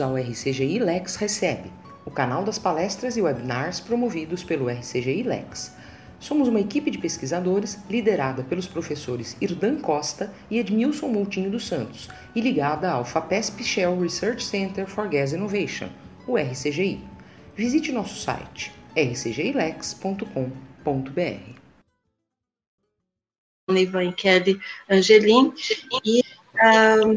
ao RCGI Lex Recebe, o canal das palestras e webinars promovidos pelo RCGI Lex. Somos uma equipe de pesquisadores liderada pelos professores Irdan Costa e Edmilson Moutinho dos Santos e ligada ao FAPESP Shell Research Center for Gas Innovation, o RCGI. Visite nosso site rcgilex.com.br. Ivan Kelly Angelim e um,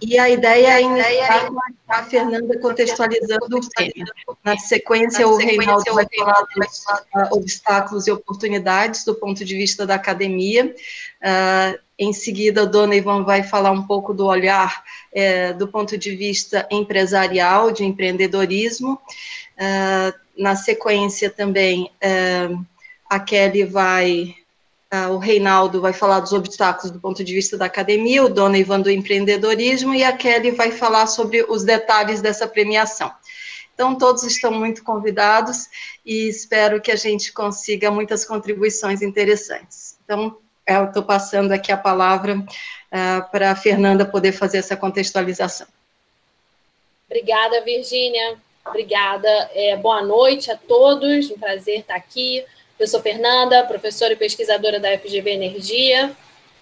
e a ideia é iniciar com a Fernanda contextualizando o tema. Na sequência, o Reinaldo vai falar dos uh, obstáculos e oportunidades do ponto de vista da academia. Uh, em seguida, a dona Ivan vai falar um pouco do olhar uh, do ponto de vista empresarial, de empreendedorismo. Uh, na sequência, também, a Kelly vai o Reinaldo vai falar dos obstáculos do ponto de vista da academia, o Dona Ivan do empreendedorismo e a Kelly vai falar sobre os detalhes dessa premiação. Então, todos estão muito convidados e espero que a gente consiga muitas contribuições interessantes. Então, eu estou passando aqui a palavra uh, para a Fernanda poder fazer essa contextualização. Obrigada, Virgínia. Obrigada. É, boa noite a todos. Um prazer estar aqui. Eu sou Fernanda, professora e pesquisadora da FGV Energia.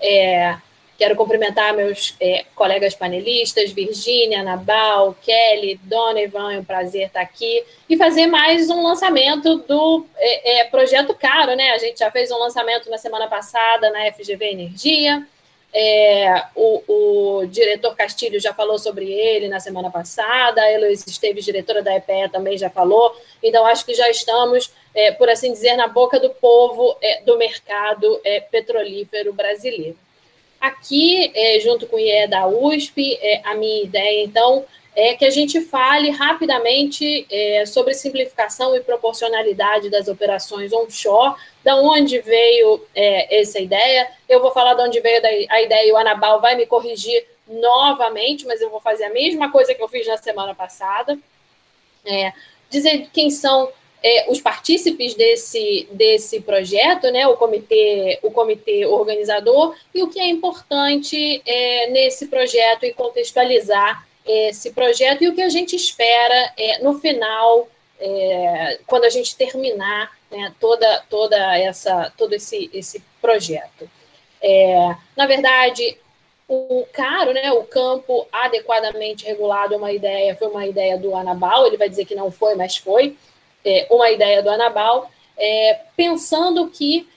É, quero cumprimentar meus é, colegas panelistas, Virgínia, Nabal, Kelly, Donovan, é um prazer estar aqui. E fazer mais um lançamento do é, é Projeto Caro, né? A gente já fez um lançamento na semana passada na FGV Energia. É, o, o, diretor Castilho já falou sobre ele na semana passada, a Heloísa Esteves, diretora da EPE, também já falou. Então, acho que já estamos, é, por assim dizer, na boca do povo é, do mercado é, petrolífero brasileiro. Aqui, é, junto com o IE da USP, é, a minha ideia, então, é que a gente fale rapidamente é, sobre simplificação e proporcionalidade das operações onshore, da onde veio essa ideia. Eu vou falar de onde veio a ideia e o Anabal vai me corrigir novamente, mas eu vou fazer a mesma coisa que eu fiz na semana passada. Dizer quem são é, os partícipes desse, desse projeto, né, o comitê, o comitê organizador, e o que é importante é, nesse projeto e contextualizar esse projeto e o que a gente espera é, no final, é, quando a gente terminar né, toda, toda essa, todo esse, esse projeto. É, na verdade, o caro, né, o campo adequadamente regulado é uma ideia, foi uma ideia do Anabal, ele vai dizer que não foi, mas foi é, uma ideia do Anabal, é, pensando que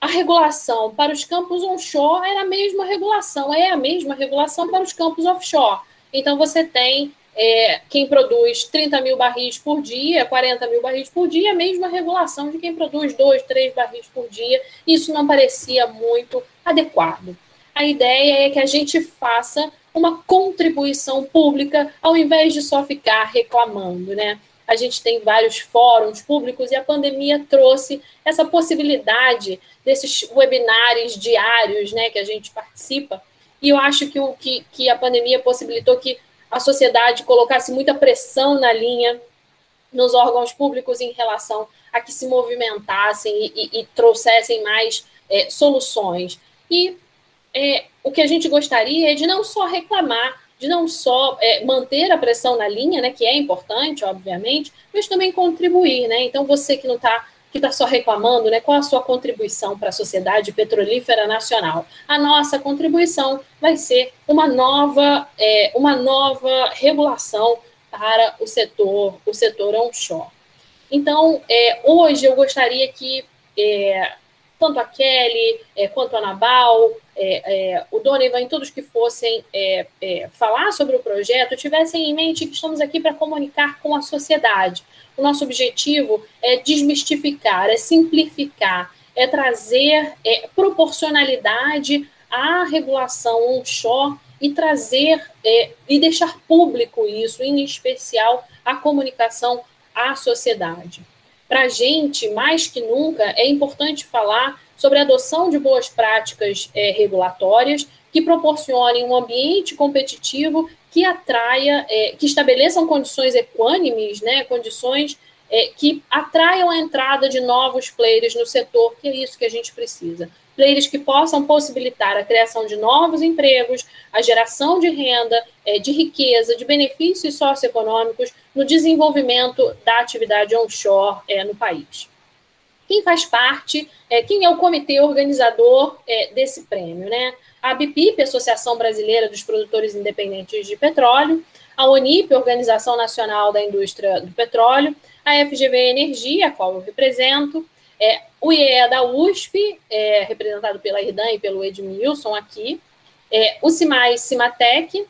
a regulação para os campos onshore era a mesma regulação, é a mesma regulação para os campos offshore. Então, você tem é, quem produz 30 mil barris por dia, 40 mil barris por dia, a mesma regulação de quem produz 2, 3 barris por dia. Isso não parecia muito adequado. A ideia é que a gente faça uma contribuição pública ao invés de só ficar reclamando, né? A gente tem vários fóruns públicos e a pandemia trouxe essa possibilidade desses webinários diários, né, que a gente participa, e eu acho que, o, que, que a pandemia possibilitou que a sociedade colocasse muita pressão na linha nos órgãos públicos em relação a que se movimentassem e, e, e trouxessem mais é, soluções. E é, o que a gente gostaria é de não só reclamar, de não só é, manter a pressão na linha, né, que é importante, obviamente, mas também contribuir. Né? Então, você que não está que está só reclamando, né? Qual a sua contribuição para a sociedade petrolífera nacional? A nossa contribuição vai ser uma nova, é, uma nova regulação para o setor, o setor onshore. Então, é, hoje eu gostaria que é, tanto a Kelly é, quanto a Nabal, é, é, o Donovan e todos que fossem é, é, falar sobre o projeto tivessem em mente que estamos aqui para comunicar com a sociedade. O nosso objetivo é desmistificar, é simplificar, é trazer é, proporcionalidade à regulação onshore e trazer e deixar público isso, em especial a comunicação à sociedade. Para a gente, mais que nunca, é importante falar sobre a adoção de boas práticas é, regulatórias que proporcionem um ambiente competitivo que atraia, é, que estabeleçam condições equânimes, né, condições é, que atraiam a entrada de novos players no setor, que é isso que a gente precisa. Players que possam possibilitar a criação de novos empregos, a geração de renda, é, de riqueza, de benefícios socioeconômicos no desenvolvimento da atividade onshore é, no país. Quem faz parte, é, quem é o comitê organizador desse prêmio, né? A ABPIP, Associação Brasileira dos Produtores Independentes de Petróleo, a ONIP, Organização Nacional da Indústria do Petróleo, a FGV Energia, a qual eu represento, é, o IEA da USP, é, representado pela Irdan e pelo Edmilson aqui, é, o CIMAI Cimatec,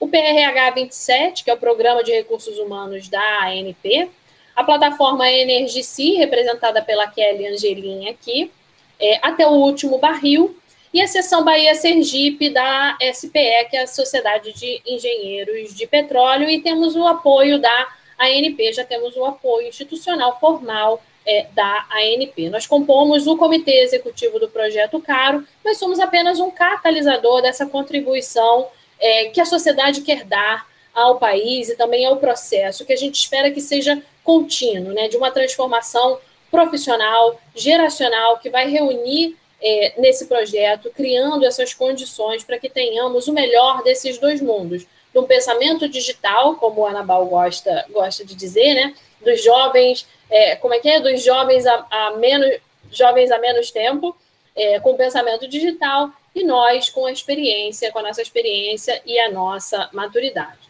o PRH 27, que é o Programa de Recursos Humanos da ANP, a plataforma Energici, representada pela Kelly Angelim aqui, é, até o último barril, e a seção Bahia Sergipe da SPE, que é a Sociedade de Engenheiros de Petróleo, e temos o apoio da ANP, já temos o apoio institucional formal é, da ANP. Nós compomos o comitê executivo do projeto Caro, mas somos apenas um catalisador dessa contribuição é, que a sociedade quer dar ao país e também ao processo, que a gente espera que seja contínuo, né, de uma transformação profissional, geracional, que vai reunir é, nesse projeto, criando essas condições para que tenhamos o melhor desses dois mundos. De um pensamento digital, como a Anabal gosta, gosta de dizer, né? dos jovens, é, como é que é? Dos jovens a, a menos, jovens a menos tempo, é, com pensamento digital, e nós com a experiência, com a nossa experiência e a nossa maturidade.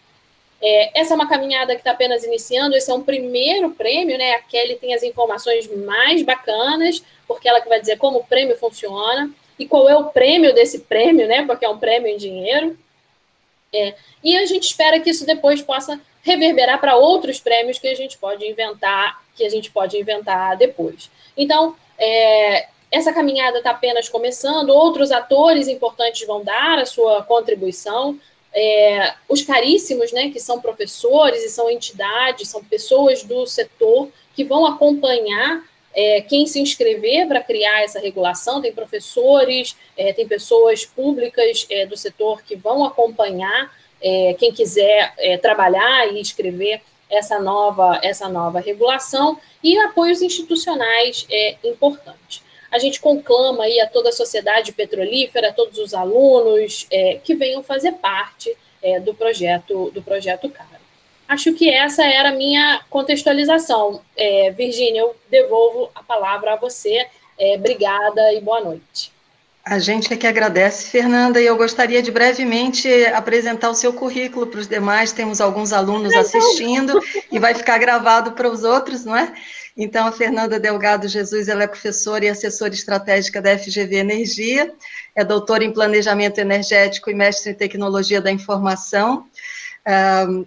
É, essa é uma caminhada que está apenas iniciando, esse é um primeiro prêmio, né? A Kelly tem as informações mais bacanas, porque ela que vai dizer como o prêmio funciona e qual é o prêmio desse prêmio, né? Porque é um prêmio em dinheiro. É, e a gente espera que isso depois possa reverberar para outros prêmios que a gente pode inventar, que a gente pode inventar depois. Então, é, essa caminhada está apenas começando, outros atores importantes vão dar a sua contribuição é, os caríssimos, né, que são professores e são entidades, são pessoas do setor que vão acompanhar é, quem se inscrever para criar essa regulação. Tem professores, é, tem pessoas públicas é, do setor que vão acompanhar é, quem quiser é, trabalhar e escrever essa nova, essa nova regulação e apoios institucionais é importantes a gente conclama aí a toda a sociedade petrolífera, a todos os alunos é, que venham fazer parte é, do projeto do projeto Caro. Acho que essa era a minha contextualização. É, Virgínia, eu devolvo a palavra a você. É, obrigada e boa noite. A gente é que agradece, Fernanda, e eu gostaria de brevemente apresentar o seu currículo para os demais. Temos alguns alunos assistindo e vai ficar gravado para os outros, não é? Então, a Fernanda Delgado Jesus, ela é professora e assessora estratégica da FGV Energia, é doutora em Planejamento Energético e mestre em Tecnologia da Informação,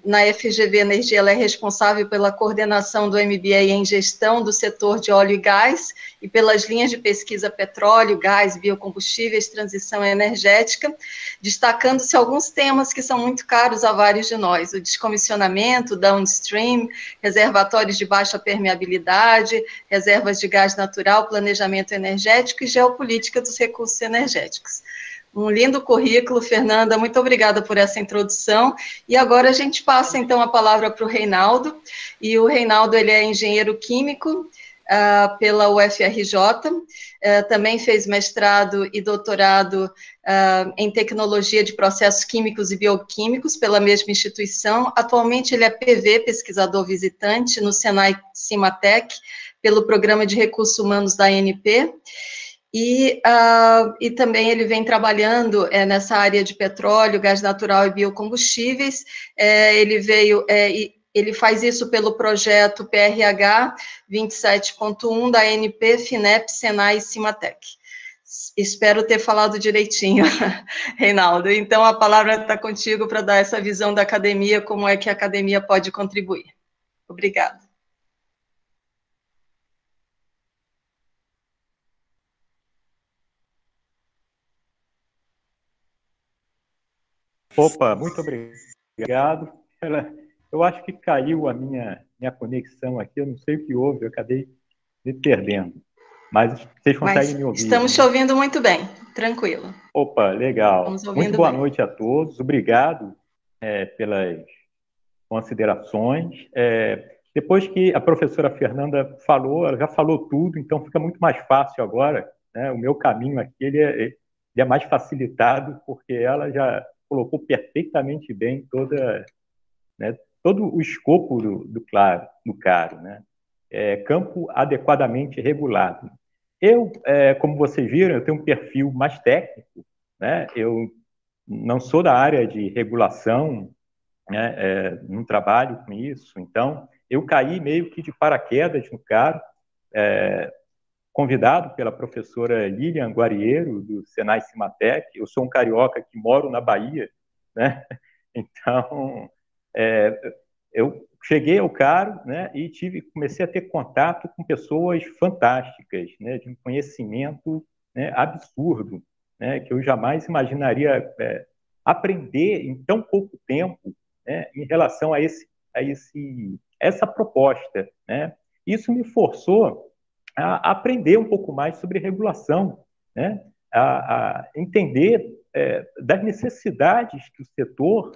na FGV Energia, ela é responsável pela coordenação do MBA em gestão do setor de óleo e gás e pelas linhas de pesquisa petróleo, gás, biocombustíveis, transição energética, destacando-se alguns temas que são muito caros a vários de nós: o descomissionamento, downstream, reservatórios de baixa permeabilidade, reservas de gás natural, planejamento energético e geopolítica dos recursos energéticos. Um lindo currículo, Fernanda. Muito obrigada por essa introdução. E agora a gente passa então a palavra para o Reinaldo. E o Reinaldo ele é engenheiro químico uh, pela UFRJ. Uh, ah, também fez mestrado e doutorado uh, em tecnologia de processos químicos e bioquímicos pela mesma instituição. Atualmente ele é PV, pesquisador visitante no Senai Cimatec, pelo Programa de Recursos Humanos da ANP. E, uh, e também ele vem trabalhando é, nessa área de petróleo, gás natural e biocombustíveis. É, ele veio, é, ele faz isso pelo projeto PRH 27.1 da ANP, FINEP, Senai e Cimatec. Espero ter falado direitinho, Reinaldo. Então, a palavra está contigo para dar essa visão da academia, como é que a academia pode contribuir. Obrigada. Opa, muito obrigado. Eu acho que caiu a minha, minha conexão aqui, eu não sei o que houve, eu acabei me perdendo. Mas vocês conseguem Mas me ouvir? Estamos né? te ouvindo muito bem, tranquilo. Opa, legal. Muito boa bem. noite a todos, obrigado é, pelas considerações. É, depois que a professora Fernanda falou, ela já falou tudo, então fica muito mais fácil agora né, o meu caminho aqui ele é, ele é mais facilitado porque ela já colocou perfeitamente bem toda, né, todo o escopo do, do, claro, do caro, né? É, campo adequadamente regulado. Eu, é, como vocês viram, eu tenho um perfil mais técnico, né? Eu não sou da área de regulação, né? É, não trabalho com isso, então eu caí meio que de paraquedas no caro, é, convidado pela professora Lilian Guarieiro, do Senai Cimatec. Eu sou um carioca que moro na Bahia, né? Então, é, eu cheguei ao Caro né, e tive, comecei a ter contato com pessoas fantásticas, né, de um conhecimento né, absurdo, né, que eu jamais imaginaria é, aprender em tão pouco tempo né, em relação a, esse, a esse, essa proposta. Né. Isso me forçou a aprender um pouco mais sobre regulação, né, a, a entender é, das necessidades que o setor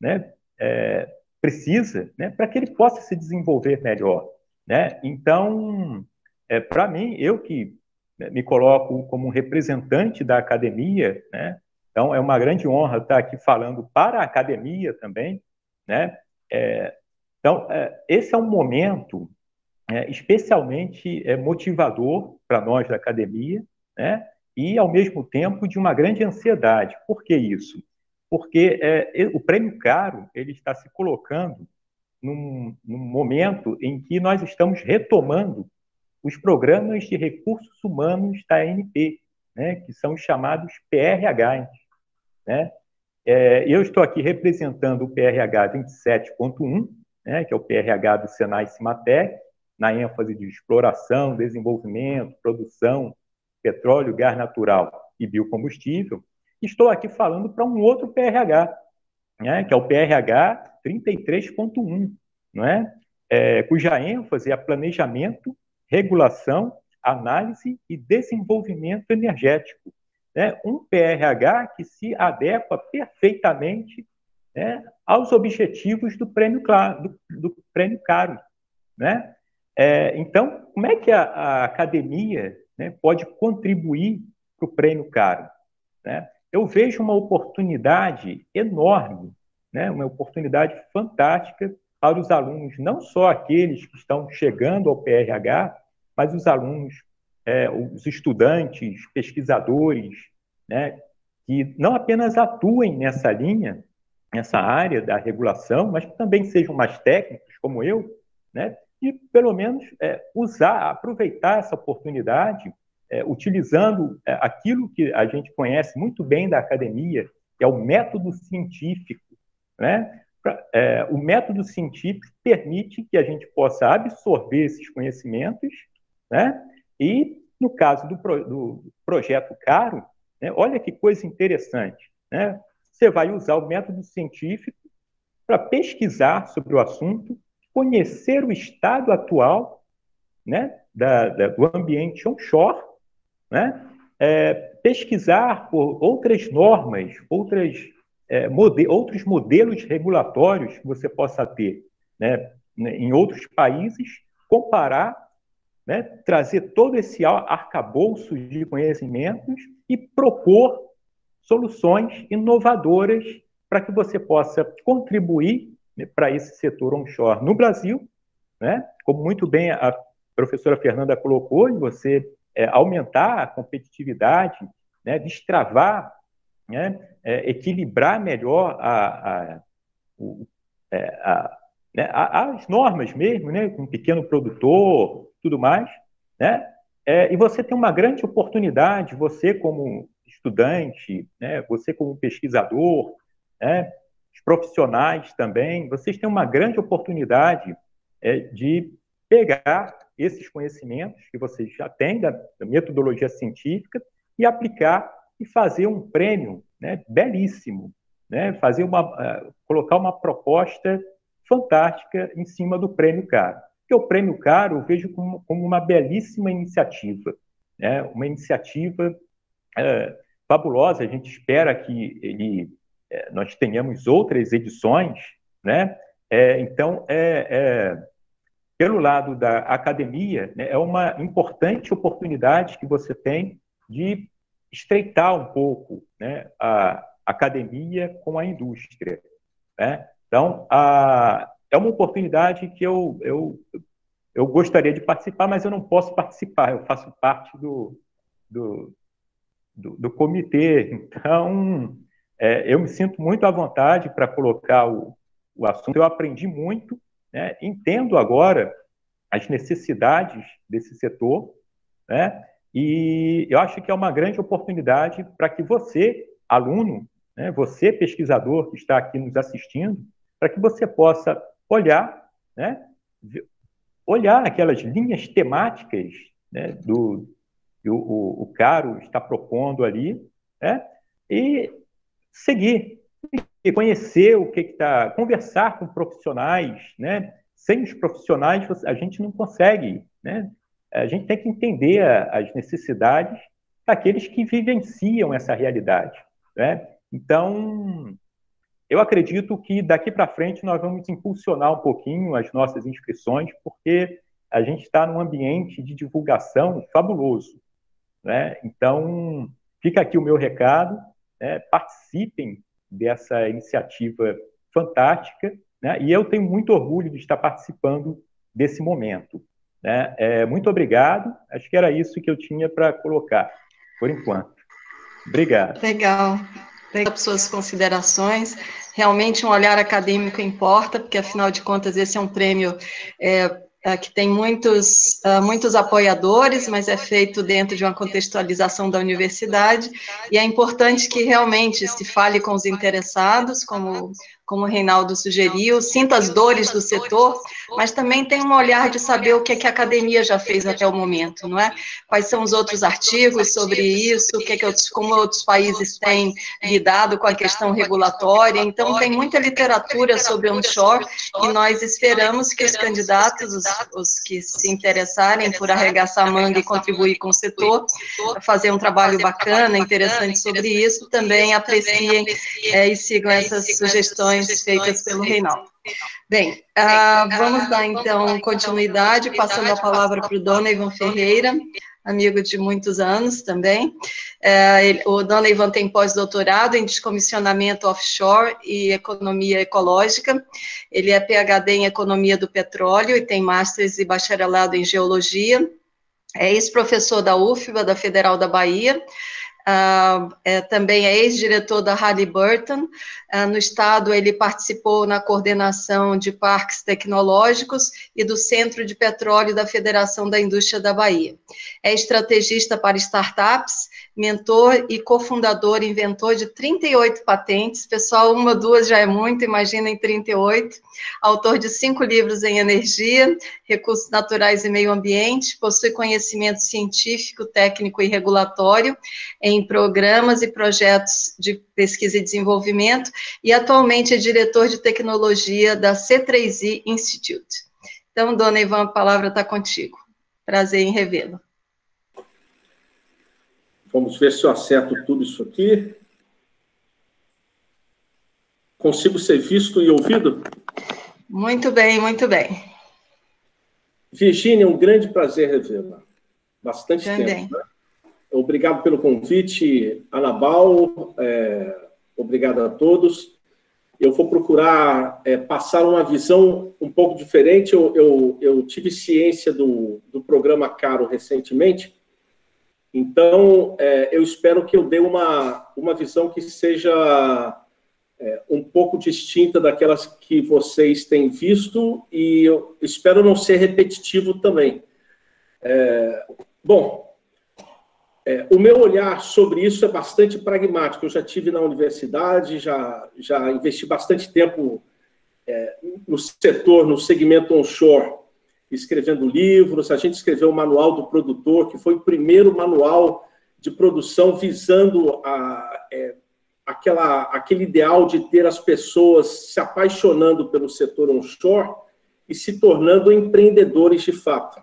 né, é, precisa né, para que ele possa se desenvolver melhor. Né? Então, é, para mim, eu que me coloco como um representante da academia, né? então é uma grande honra estar aqui falando para a academia também. Né? É, então, é, esse é um momento é, especialmente é, motivador para nós da academia, né? e, ao mesmo tempo, de uma grande ansiedade. Por que isso? porque é, o prêmio caro ele está se colocando num, num, momento em que nós estamos retomando os programas de recursos humanos da ANP, né, que são os chamados PRH. Né? É, eu estou aqui representando o PRH 27.1, né, que é o PRH do Senai Cimatec, na ênfase de exploração, desenvolvimento, produção, petróleo, gás natural e biocombustível, estou aqui falando para um outro PRH, né, que é o PRH 33.1, não é? é? cuja ênfase é planejamento, regulação, análise e desenvolvimento energético. Né? Um PRH que se adequa perfeitamente né, aos objetivos do prêmio, do, do prêmio caro. Né? É, então, como é que a, a academia né, pode contribuir para o prêmio caro? Né? eu vejo uma oportunidade enorme, né, uma oportunidade fantástica para os alunos, não só aqueles que estão chegando ao PRH, mas os alunos, é, os estudantes, pesquisadores, né, que não apenas atuem nessa linha, nessa área da regulação, mas que também sejam mais técnicos, como eu, né, e pelo menos é, usar, aproveitar essa oportunidade é, utilizando é, aquilo que a gente conhece muito bem da academia, que é o método científico. Né? Pra, é, o método científico permite que a gente possa absorver esses conhecimentos, né? e no caso do, pro, do projeto Caro, né, olha que coisa interessante. Né? Você vai usar o método científico para pesquisar sobre o assunto, conhecer o estado atual né, da, da, do ambiente onshore né? É, pesquisar por outras normas, outras, é, mode outros modelos regulatórios que você possa ter né, em outros países, comparar, né, trazer todo esse arcabouço de conhecimentos e propor soluções inovadoras para que você possa contribuir né, para esse setor onshore. No Brasil, né, como muito bem a professora Fernanda colocou, e você é, aumentar a competitividade, né, destravar, né, é, equilibrar melhor a, a, o, é, a, né, as normas mesmo, né, com um pequeno produtor, tudo mais, né, é, e você tem uma grande oportunidade, você como estudante, né, você como pesquisador, né, os profissionais também, vocês têm uma grande oportunidade é, de pegar esses conhecimentos que vocês já têm da, da metodologia científica e aplicar e fazer um prêmio né, belíssimo, né, fazer uma, uh, colocar uma proposta fantástica em cima do prêmio caro. Porque o prêmio caro eu vejo como, como uma belíssima iniciativa, né, uma iniciativa uh, fabulosa. A gente espera que ele, nós tenhamos outras edições, né? É, então, é, é pelo lado da academia, né, é uma importante oportunidade que você tem de estreitar um pouco né, a academia com a indústria. Né? Então, a, é uma oportunidade que eu, eu, eu gostaria de participar, mas eu não posso participar, eu faço parte do, do, do, do comitê. Então, é, eu me sinto muito à vontade para colocar o, o assunto. Eu aprendi muito, né? entendo agora as necessidades desse setor, né? e eu acho que é uma grande oportunidade para que você, aluno, né? você, pesquisador que está aqui nos assistindo, para que você possa olhar, né? olhar aquelas linhas temáticas né? do que o, o, o Caro está propondo ali, né? e seguir, e conhecer o que está, conversar com profissionais, né? Sem os profissionais a gente não consegue, né? A gente tem que entender as necessidades daqueles que vivenciam essa realidade, né? Então, eu acredito que daqui para frente nós vamos impulsionar um pouquinho as nossas inscrições, porque a gente está num ambiente de divulgação fabuloso. Né? Então, fica aqui o meu recado, né? participem dessa iniciativa fantástica, né? e eu tenho muito orgulho de estar participando desse momento. Né? É, muito obrigado, acho que era isso que eu tinha para colocar, por enquanto. Obrigado. Legal. Legal suas considerações. Realmente um olhar acadêmico importa, porque afinal de contas esse é um prêmio é, que tem muitos, uh, muitos apoiadores, mas é feito dentro de uma contextualização da universidade, e é importante que realmente se fale com os interessados, como como o Reinaldo sugeriu, sinta as dores do setor, mas também tem um olhar de saber o que, é que a academia já fez até o momento, não é? Quais são os outros artigos sobre isso, o que, é que outros, como outros países têm lidado com a questão regulatória. Então, tem muita literatura sobre onshore e nós esperamos que os candidatos, os, os que se interessarem por arregaçar a manga e contribuir com o setor, fazer um trabalho bacana, interessante sobre isso, também apreciem é, e sigam essas sugestões feitas pelo Reinaldo. Bem, uh, vamos dar então continuidade, passando a palavra para o Dona Ivan Ferreira, amigo de muitos anos também. Uh, ele, o Dona Ivan tem pós-doutorado em descomissionamento offshore e economia ecológica. Ele é PhD em economia do petróleo e tem masters e bacharelado em geologia. É ex-professor da UFBA, da Federal da Bahia. Uh, é, também é ex-diretor da Halliburton. Uh, no estado, ele participou na coordenação de parques tecnológicos e do Centro de Petróleo da Federação da Indústria da Bahia. É estrategista para startups mentor e cofundador, inventor de 38 patentes. Pessoal, uma, duas já é muito, imaginem 38. Autor de cinco livros em energia, recursos naturais e meio ambiente. Possui conhecimento científico, técnico e regulatório em programas e projetos de pesquisa e desenvolvimento. E atualmente é diretor de tecnologia da C3I Institute. Então, dona Ivan, a palavra está contigo. Prazer em revê-lo. Vamos ver se eu acerto tudo isso aqui. Consigo ser visto e ouvido? Muito bem, muito bem. Virgínia, um grande prazer revê-la. Bastante Também. tempo. Né? Obrigado pelo convite, Anabal. É, obrigado a todos. Eu vou procurar é, passar uma visão um pouco diferente. Eu, eu, eu tive ciência do, do programa Caro recentemente então, é, eu espero que eu dê uma, uma visão que seja é, um pouco distinta daquelas que vocês têm visto e eu espero não ser repetitivo também. É, bom, é, o meu olhar sobre isso é bastante pragmático. Eu já tive na universidade, já, já investi bastante tempo é, no setor, no segmento onshore escrevendo livros, a gente escreveu o Manual do Produtor, que foi o primeiro manual de produção visando a, é, aquela, aquele ideal de ter as pessoas se apaixonando pelo setor onshore e se tornando empreendedores de fato.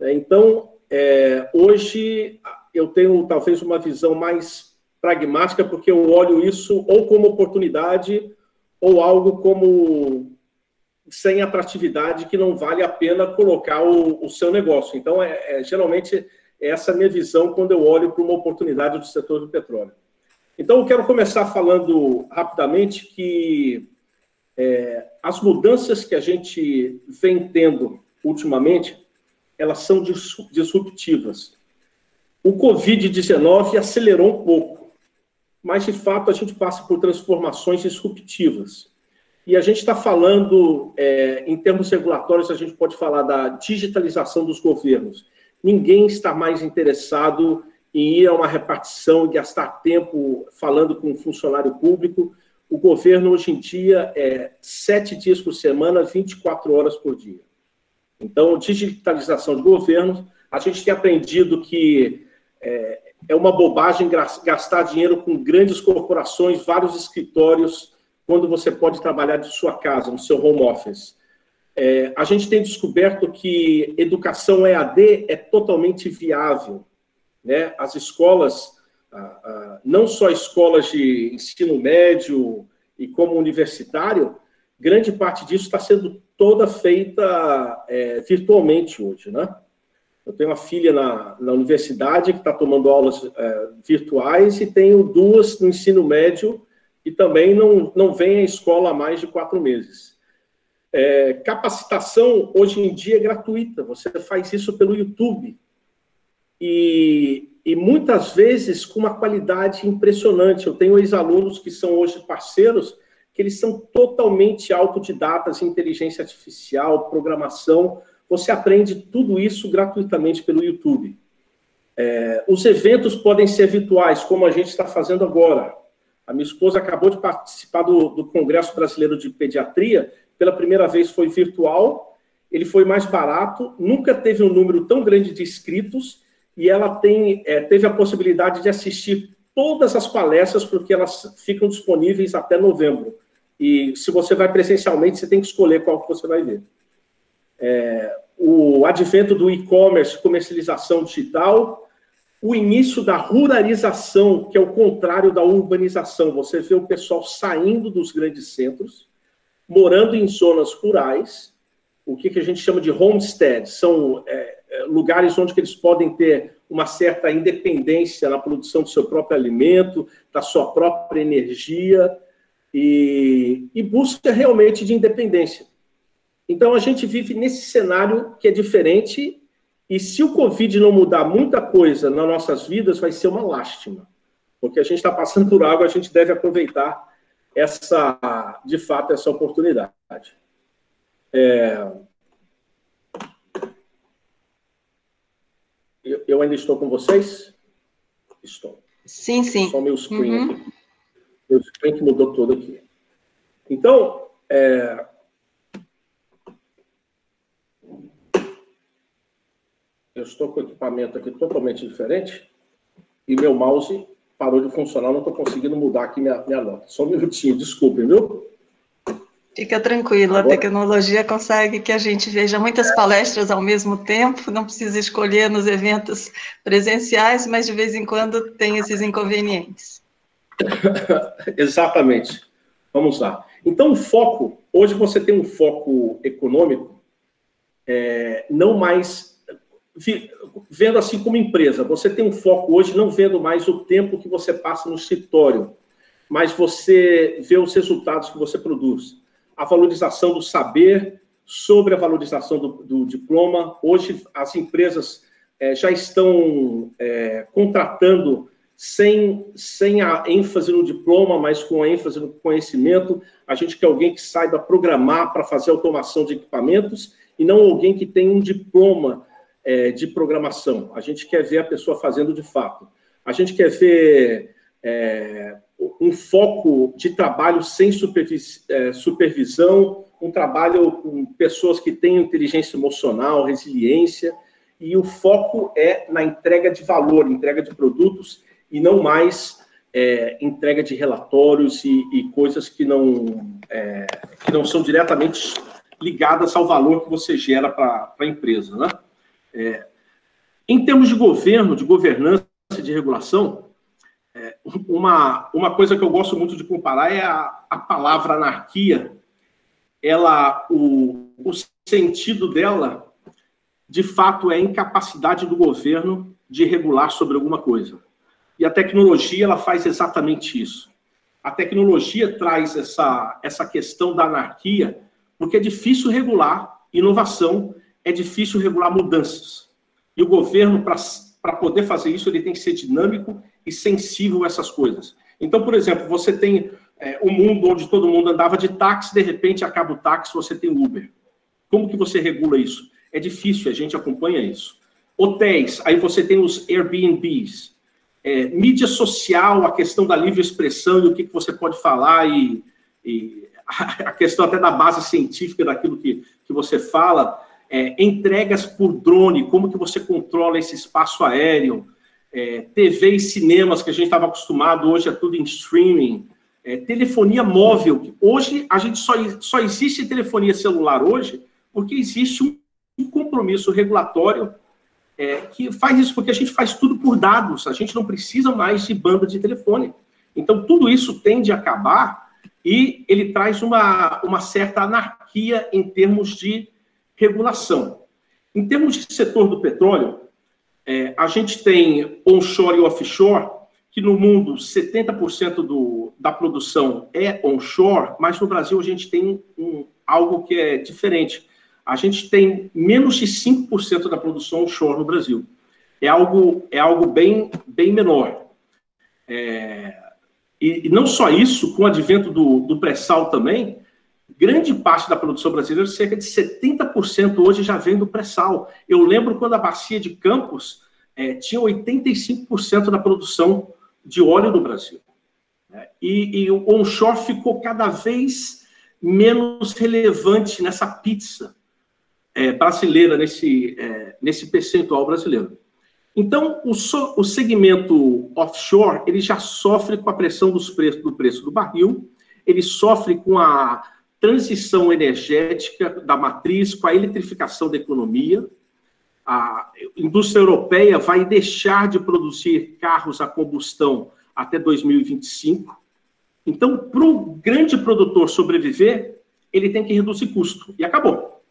É, então, é, hoje eu tenho talvez uma visão mais pragmática, porque eu olho isso ou como oportunidade ou algo como sem atratividade que não vale a pena colocar o, o seu negócio. Então, é, é, geralmente, essa é a minha visão quando eu olho para uma oportunidade do setor do petróleo. Então, eu quero começar falando rapidamente que é, as mudanças que a gente vem tendo ultimamente, elas são disruptivas. O Covid-19 acelerou um pouco, mas, de fato, a gente passa por transformações disruptivas. E a gente está falando, é, em termos regulatórios, a gente pode falar da digitalização dos governos. Ninguém está mais interessado em ir a uma repartição e gastar tempo falando com um funcionário público. O governo, hoje em dia, é sete dias por semana, 24 horas por dia. Então, digitalização de governos, a gente tem aprendido que é, é uma bobagem gastar dinheiro com grandes corporações, vários escritórios, quando você pode trabalhar de sua casa, no seu home office. É, a gente tem descoberto que educação EAD é totalmente viável. Né? As escolas, não só escolas de ensino médio e como universitário, grande parte disso está sendo toda feita é, virtualmente hoje, né? Eu tenho uma filha na, na universidade que está tomando aulas é, virtuais e tenho duas no ensino médio e também não, não vem à escola há mais de quatro meses. É, capacitação, hoje em dia, é gratuita. Você faz isso pelo YouTube. E, e muitas vezes com uma qualidade impressionante. Eu tenho ex-alunos que são hoje parceiros, que eles são totalmente autodidatas em inteligência artificial, programação, você aprende tudo isso gratuitamente pelo YouTube. É, os eventos podem ser virtuais, como a gente está fazendo agora. A minha esposa acabou de participar do, do Congresso Brasileiro de Pediatria, pela primeira vez foi virtual, ele foi mais barato, nunca teve um número tão grande de inscritos, e ela tem, é, teve a possibilidade de assistir todas as palestras, porque elas ficam disponíveis até novembro. E se você vai presencialmente, você tem que escolher qual que você vai ver. É, o advento do e-commerce, comercialização digital, o início da ruralização, que é o contrário da urbanização. Você vê o pessoal saindo dos grandes centros, morando em zonas rurais, o que, a gente chama de homestead, são é, é lugares onde eles podem ter uma certa independência na produção do seu próprio alimento, da sua própria energia, e, e busca realmente de independência. Então, a gente vive nesse cenário que é diferente, e se o Covid não mudar muita coisa nas nossas vidas, vai ser uma lástima. Porque a gente está passando por algo, a gente deve aproveitar essa, de fato, essa oportunidade. É... Eu, eu, ainda estou com vocês? Estou. Sim, sim. Só meu screen uhum. aqui. Meu screen que mudou todo aqui. Então, é, eu estou com equipamento aqui totalmente diferente e meu mouse parou de funcionar, não estou conseguindo mudar aqui minha, minha nota. Só um minutinho, desculpem, viu? Fica tranquilo, Agora... a tecnologia consegue que a gente veja muitas palestras ao mesmo tempo, não precisa escolher nos eventos presenciais, mas de vez em quando tem esses inconvenientes. Exatamente. Vamos lá. Então, o foco, hoje você tem um foco econômico, é, não mais vendo assim como empresa, você tem um foco hoje não vendo mais o tempo que você passa no escritório, mas você vê os resultados que você produz. A valorização do saber sobre a valorização do, do diploma. Hoje, as empresas é, já estão é, contratando sem, sem a ênfase no diploma, mas com a ênfase no conhecimento. A gente quer alguém que saiba programar para fazer automação de equipamentos e não alguém que tem um diploma é, de programação. A gente quer ver a pessoa fazendo de fato. A gente quer ver é, um foco de trabalho sem supervis, é, supervisão, um trabalho com pessoas que têm inteligência emocional, resiliência, e o foco é na entrega de valor, entrega de produtos, e não mais é, entrega de relatórios e, e coisas que não, é, que não são diretamente ligadas ao valor que você gera para a empresa. Né? É, em termos de governo, de governança, de regulação, é, uma, uma coisa que eu gosto muito de comparar é a, a palavra anarquia. Ela, o, o sentido dela, de fato, é a incapacidade do governo de regular sobre alguma coisa. E a tecnologia, ela faz exatamente isso. A tecnologia traz essa, essa questão da anarquia, porque é difícil regular inovação, é difícil regular mudanças. E o governo, para poder fazer isso, ele tem que ser dinâmico e sensível a essas coisas. Então, por exemplo, você tem é, um mundo onde todo mundo andava de táxi, de repente acaba o táxi, você tem Uber. Como que você regula isso? É difícil, a gente acompanha isso. Hotéis, aí você tem os Airbnbs. É, mídia social, a questão da livre expressão e o que, que você pode falar e, e a questão até da base científica daquilo que, que você fala, é, entregas por drone, como que você controla esse espaço aéreo, é, TV e cinemas que a gente estava acostumado, hoje é tudo em streaming, é, telefonia móvel, hoje a gente só, só existe telefonia celular hoje porque existe um, um compromisso regulatório é, que faz isso, porque a gente faz tudo por dados, a gente não precisa mais de banda de telefone. Então, tudo isso tende a acabar e ele traz uma, uma certa anarquia em termos de regulação. Em termos de setor do petróleo, é, a gente tem onshore e offshore, que no mundo 70% do, da produção é onshore, mas no Brasil a gente tem um, algo que é diferente. A gente tem menos de 5% da produção onshore no Brasil. É algo, é algo bem, bem menor. É, e, e, não só isso, com o advento do, do pré-sal também, grande parte da produção brasileira, cerca de 70% hoje já vem do pré-sal. Eu lembro quando a bacia de Campos é, tinha 85% da produção de óleo do Brasil. Né? E, e o onshore ficou cada vez menos relevante nessa pizza é, brasileira, nesse, é, nesse percentual brasileiro. Então, o, so, o segmento offshore, ele já sofre com a pressão dos preços, do preço do barril, ele sofre com a transição energética da matriz, com a eletrificação da economia. A indústria europeia vai deixar de produzir carros a combustão até 2025. Então, para o grande produtor sobreviver, ele tem que reduzir custo. E acabou.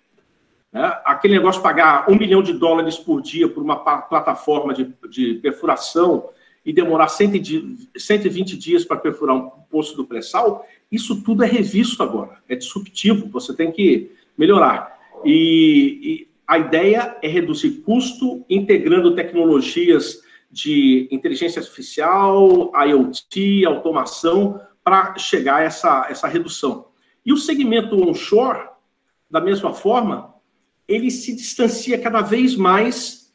Né? Aquele negócio de pagar um milhão de dólares por dia por uma plataforma de, de perfuração e demorar 120 dias para perfurar um poço do pré-sal, isso tudo é revisto agora, é disruptivo, você tem que melhorar. E, e a ideia é reduzir custo, integrando tecnologias de inteligência artificial, IoT, automação, para chegar a essa, essa redução. E o segmento onshore, da mesma forma, ele se distancia cada vez mais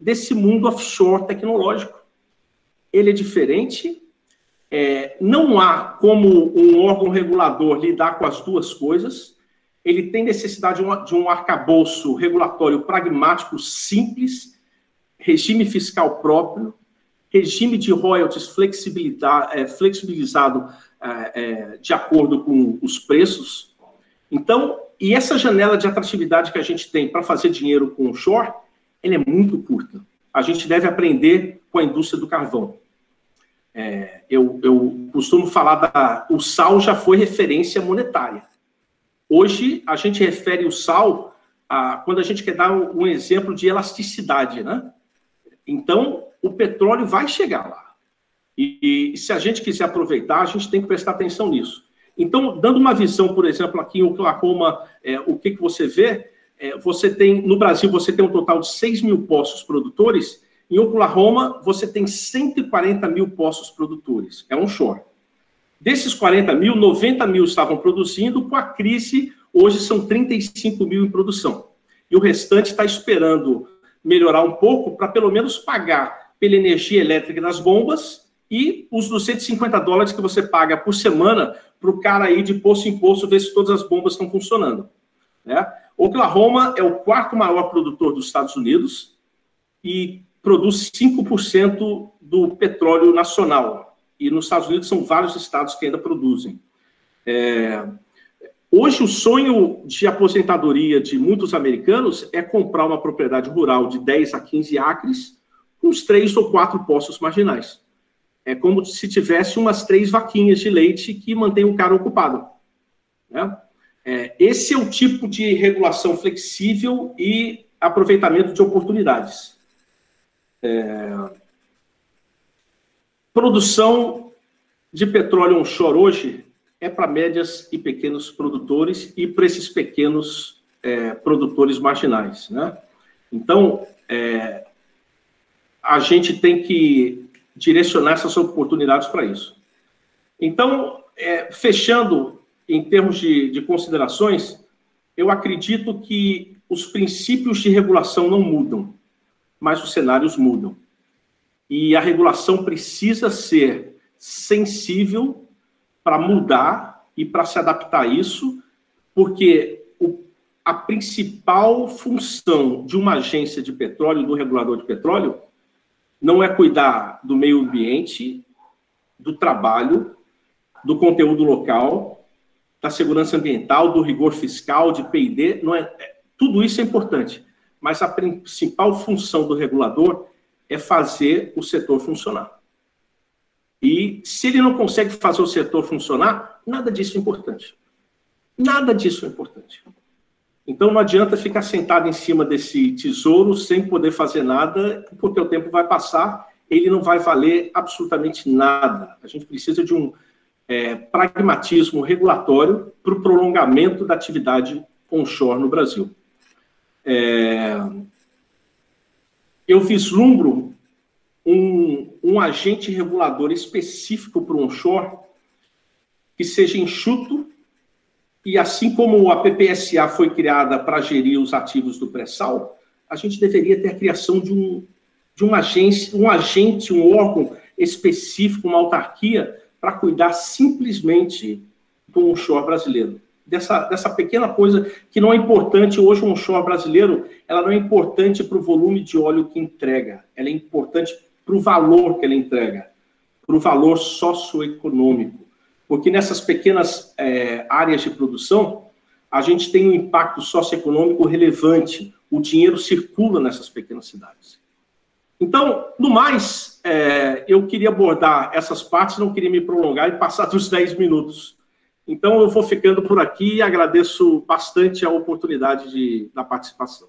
desse mundo offshore tecnológico. Ele é diferente, é, não há como um órgão regulador lidar com as duas coisas, ele tem necessidade de um, de um arcabouço regulatório pragmático, simples, regime fiscal próprio, regime de royalties é, flexibilizado é, é, de acordo com os preços. Então, e essa janela de atratividade que a gente tem para fazer dinheiro com o short, ela é muito curta. A gente deve aprender com a indústria do carvão. É, eu, eu costumo falar da. O sal já foi referência monetária. Hoje, a gente refere o sal a, quando a gente quer dar um exemplo de elasticidade, né? Então, o petróleo vai chegar lá. E, e se a gente quiser aproveitar, a gente tem que prestar atenção nisso. Então, dando uma visão, por exemplo, aqui em Oklahoma, é, o que, que você vê? É, você tem, no Brasil, você tem um total de 6 mil poços produtores, em Oklahoma, você tem 140 mil poços produtores, é um shore. Desses 40 mil, 90 mil estavam produzindo, com a crise, hoje são 35 mil em produção. E o restante está esperando melhorar um pouco para pelo menos pagar pela energia elétrica das bombas e os 250 dólares que você paga por semana para o cara ir de poço em poço ver se todas as bombas estão funcionando. Né? Oklahoma é o quarto maior produtor dos Estados Unidos e produz 5% do petróleo nacional. E nos Estados Unidos são vários estados que ainda produzem. É... Hoje, o sonho de aposentadoria de muitos americanos é comprar uma propriedade rural de 10 a 15 acres, com uns três ou quatro poços marginais. É como se tivesse umas três vaquinhas de leite que mantém o cara ocupado. Né? É, esse é o tipo de regulação flexível e aproveitamento de oportunidades. É... Produção de petróleo onshore hoje é para médias e pequenos produtores e para esses pequenos é, produtores marginais, né? Então, é, a gente tem que direcionar essas oportunidades para isso. Então, é, fechando em termos de, de considerações, eu acredito que os princípios de regulação não mudam, mas os cenários mudam. E a regulação precisa ser sensível para mudar e para se adaptar a isso, porque a principal função de uma agência de petróleo, do regulador de petróleo, não é cuidar do meio ambiente, do trabalho, do conteúdo local, da segurança ambiental, do rigor fiscal, de P&D, não é, é, tudo isso é importante, mas a principal função do regulador é fazer o setor funcionar. E se ele não consegue fazer o setor funcionar, nada disso é importante. Nada disso é importante. Então não adianta ficar sentado em cima desse tesouro sem poder fazer nada, porque o tempo vai passar, ele não vai valer absolutamente nada. A gente precisa de um é, pragmatismo regulatório para o prolongamento da atividade onshore no Brasil. É, eu vislumbro um, um agente regulador específico para o onshore que seja enxuto e assim como a PPSA foi criada para gerir os ativos do pré-sal, a gente deveria ter a criação de um, de uma agência, um agente, um órgão específico, uma autarquia, para cuidar simplesmente do onshore brasileiro. Dessa, dessa pequena coisa que não é importante hoje o onshore brasileiro, ela não é importante para o volume de óleo que entrega, ela é importante para o valor que ela entrega, para o valor socioeconômico. Porque nessas pequenas é, áreas de produção, a gente tem um impacto socioeconômico relevante, o dinheiro circula nessas pequenas cidades. Então, no mais, é, eu queria abordar essas partes, não queria me prolongar e passar dos 10 minutos. Então, eu vou ficando por aqui e agradeço bastante a oportunidade de, da participação.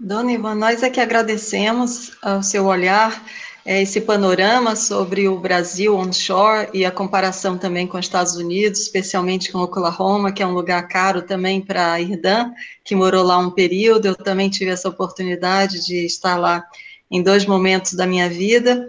Dona Ivan, nós é que agradecemos o seu olhar, é, esse panorama sobre o Brasil onshore e a comparação também com os Estados Unidos, especialmente com Oklahoma, que é um lugar caro também para a Irdan, que morou lá um período. Eu também tive essa oportunidade de estar lá em dois momentos da minha vida.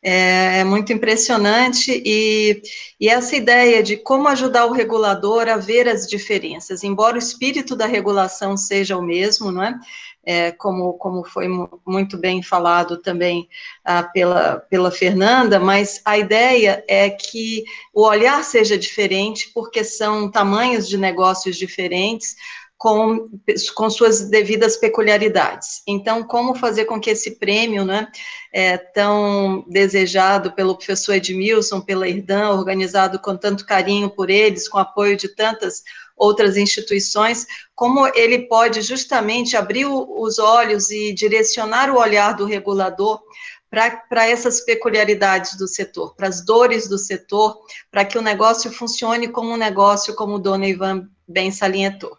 É, é, muito impressionante e, e, essa ideia de como ajudar o regulador a ver as diferenças, embora o espírito da regulação seja o mesmo, não é? é como, como foi muito bem falado também ah, pela, pela Fernanda, mas a ideia é que o olhar seja diferente, porque são tamanhos de negócios diferentes, com, com suas devidas peculiaridades. Então, como fazer com que esse prêmio, né, é, tão desejado pelo professor Edmilson, pela Irdan, organizado com tanto carinho por eles, com apoio de tantas outras instituições, como ele pode justamente abrir os olhos e direcionar o olhar do regulador para essas peculiaridades do setor, para as dores do setor, para que o negócio funcione como um negócio, como o Dona Ivan bem salientou.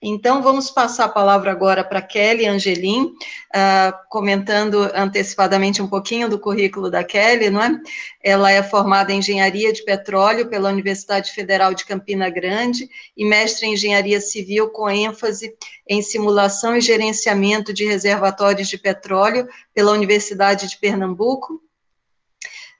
Então, vamos passar a palavra agora para Kelly Angelim, uh, comentando antecipadamente um pouquinho do currículo da Kelly, não é? Ela é formada em Engenharia de Petróleo pela Universidade Federal de Campina Grande e mestre em Engenharia Civil com ênfase em simulação e gerenciamento de reservatórios de petróleo pela Universidade de Pernambuco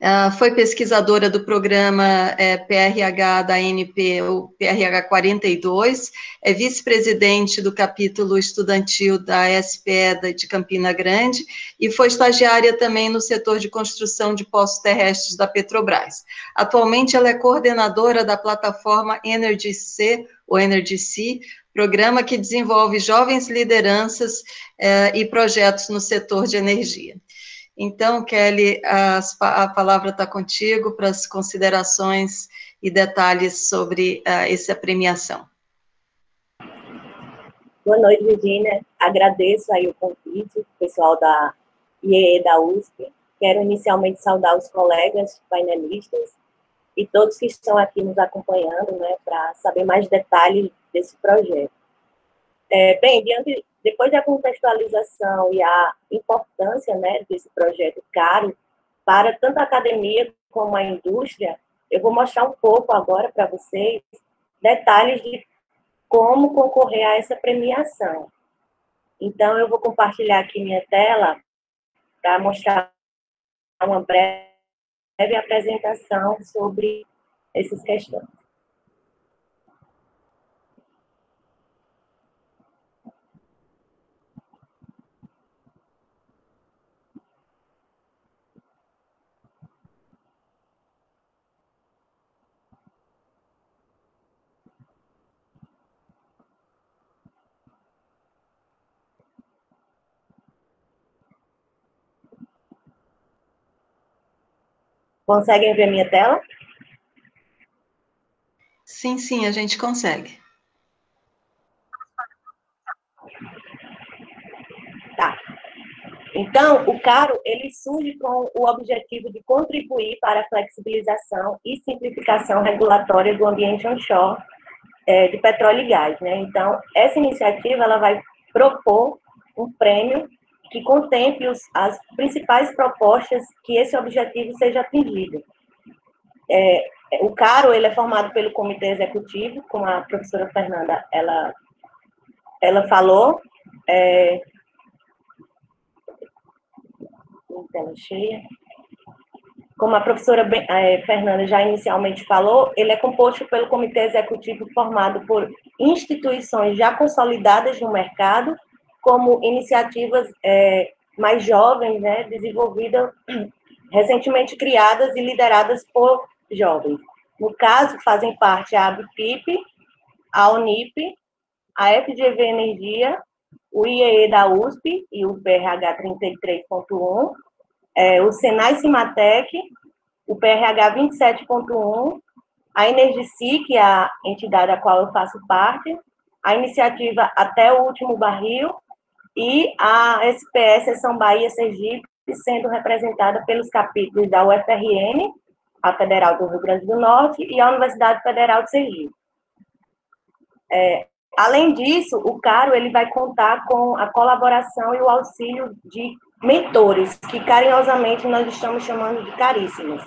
Uh, foi pesquisadora do programa é, PRH da ANP, o PRH 42, é vice-presidente do capítulo estudantil da SPE de Campina Grande e foi estagiária também no setor de construção de postos terrestres da Petrobras. Atualmente ela é coordenadora da plataforma Energy C, ou Energy C, programa que desenvolve jovens lideranças uh, e projetos no setor de energia. Então, Kelly, a palavra está contigo para as considerações e detalhes sobre uh, essa premiação. Boa noite, Virginia. Agradeço aí o convite, pessoal da IEE da USP. Quero inicialmente saudar os colegas painelistas e todos que estão aqui nos acompanhando, né, para saber mais detalhes desse projeto. É, bem, diante depois da contextualização e a importância né, desse projeto caro para tanto a academia como a indústria, eu vou mostrar um pouco agora para vocês detalhes de como concorrer a essa premiação. Então, eu vou compartilhar aqui minha tela para mostrar uma breve apresentação sobre essas questões. Conseguem ver minha tela? Sim, sim, a gente consegue. Tá. Então, o caro, ele surge com o objetivo de contribuir para a flexibilização e simplificação regulatória do ambiente onshore é, de petróleo e gás, né? Então, essa iniciativa, ela vai propor um prêmio que contemple os, as principais propostas que esse objetivo seja atingido. É, o CARO ele é formado pelo Comitê Executivo, como a professora Fernanda ela, ela falou. É, tela cheia. Como a professora é, Fernanda já inicialmente falou, ele é composto pelo Comitê Executivo formado por instituições já consolidadas no mercado como iniciativas é, mais jovens, né, desenvolvidas, recentemente criadas e lideradas por jovens. No caso, fazem parte a ABPIP, a UNIP, a FGV Energia, o IEE da USP e o PRH 33.1, é, o Senai Cimatec, o PRH 27.1, a Energicic, é a entidade a qual eu faço parte, a iniciativa Até o Último Barril e a SPS São Bahia Sergipe, sendo representada pelos capítulos da UFRN, a Federal do Rio Grande do Norte, e a Universidade Federal de Sergipe. É, além disso, o CARO ele vai contar com a colaboração e o auxílio de mentores, que carinhosamente nós estamos chamando de caríssimos.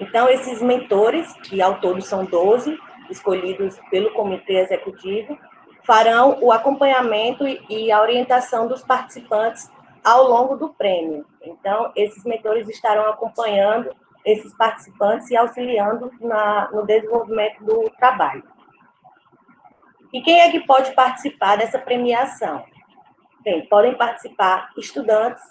Então, esses mentores, que ao todo são 12, escolhidos pelo Comitê Executivo, farão o acompanhamento e a orientação dos participantes ao longo do prêmio. Então, esses mentores estarão acompanhando esses participantes e auxiliando na, no desenvolvimento do trabalho. E quem é que pode participar dessa premiação? Bem, podem participar estudantes,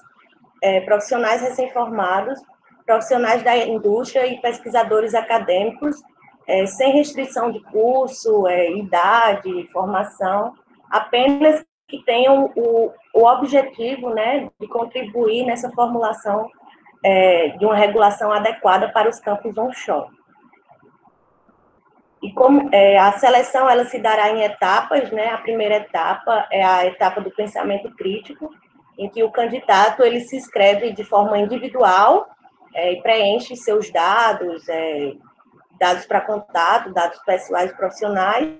é, profissionais recém-formados, profissionais da indústria e pesquisadores acadêmicos é, sem restrição de curso, é, idade, formação, apenas que tenham o, o objetivo né, de contribuir nessa formulação é, de uma regulação adequada para os campos onshore. E como é, a seleção ela se dará em etapas, né? A primeira etapa é a etapa do pensamento crítico, em que o candidato ele se inscreve de forma individual é, e preenche seus dados, é, dados para contato, dados pessoais e profissionais,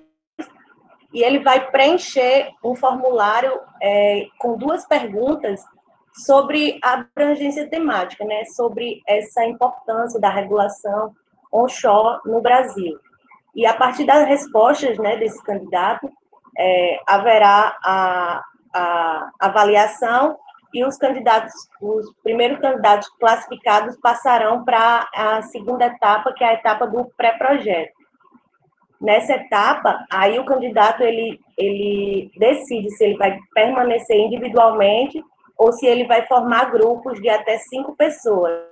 e ele vai preencher um formulário é, com duas perguntas sobre a abrangência temática, né, sobre essa importância da regulação onshore no Brasil. E a partir das respostas né, desse candidato, é, haverá a, a avaliação e os candidatos, os primeiros candidatos classificados passarão para a segunda etapa, que é a etapa do pré-projeto. Nessa etapa, aí o candidato ele, ele decide se ele vai permanecer individualmente ou se ele vai formar grupos de até cinco pessoas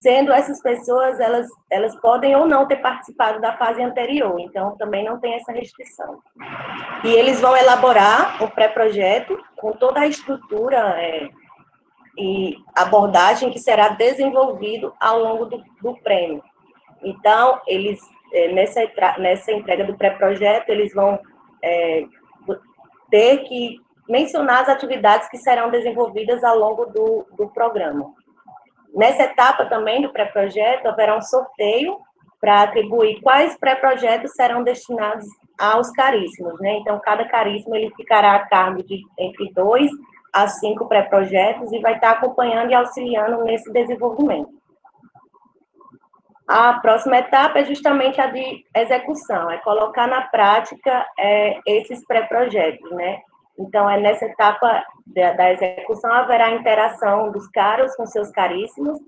sendo essas pessoas, elas, elas podem ou não ter participado da fase anterior, então também não tem essa restrição. E eles vão elaborar o pré-projeto com toda a estrutura é, e abordagem que será desenvolvido ao longo do, do prêmio. Então, eles, é, nessa, nessa entrega do pré-projeto, eles vão é, ter que mencionar as atividades que serão desenvolvidas ao longo do, do programa. Nessa etapa também do pré-projeto, haverá um sorteio para atribuir quais pré-projetos serão destinados aos caríssimos, né? Então, cada caríssimo ele ficará a cargo de entre dois a cinco pré-projetos e vai estar acompanhando e auxiliando nesse desenvolvimento. A próxima etapa é justamente a de execução, é colocar na prática é, esses pré-projetos, né? Então, é nessa etapa da, execução haverá interação dos caros com seus caríssimos,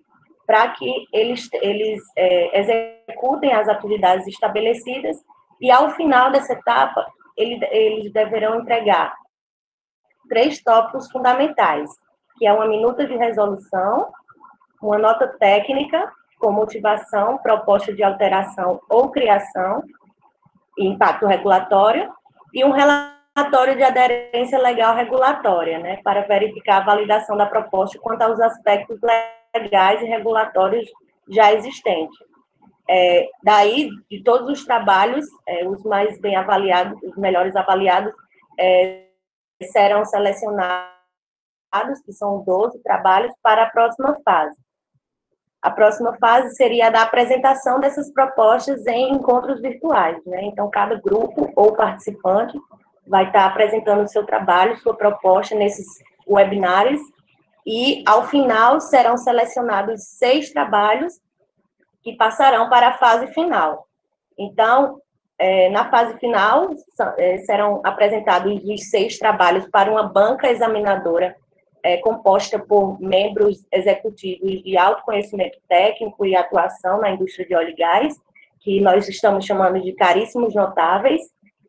para que eles, eles é, executem as atividades estabelecidas e, ao final dessa etapa, ele, eles deverão entregar três tópicos fundamentais, que é uma minuta de resolução, uma nota técnica com motivação, proposta de alteração ou criação impacto regulatório, e um relatório de aderência legal regulatória, né, para verificar a validação da proposta quanto aos aspectos legais e regulatórios já existentes. É, daí, de todos os trabalhos, é, os mais bem avaliados, os melhores avaliados, é, serão selecionados, que são 12 trabalhos, para a próxima fase. A próxima fase seria a da apresentação dessas propostas em encontros virtuais, né? Então, cada grupo ou participante vai estar apresentando o seu trabalho, sua proposta nesses webinários e, ao final, serão selecionados seis trabalhos que passarão para a fase final. Então, é, na fase final, é, serão apresentados os seis trabalhos para uma banca examinadora é, composta por membros executivos de alto conhecimento técnico e atuação na indústria de óleo e gás, que nós estamos chamando de caríssimos notáveis.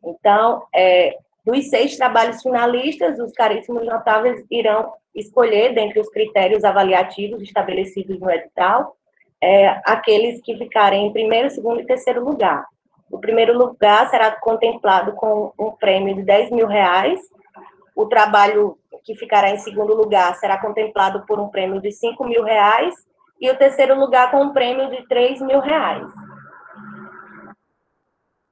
Então, é, dos seis trabalhos finalistas, os caríssimos notáveis irão escolher, dentre os critérios avaliativos estabelecidos no edital, é, aqueles que ficarem em primeiro, segundo e terceiro lugar. O primeiro lugar será contemplado com um prêmio de 10 mil reais, o trabalho que ficará em segundo lugar será contemplado por um prêmio de 5 mil reais, e o terceiro lugar com um prêmio de 3 mil reais.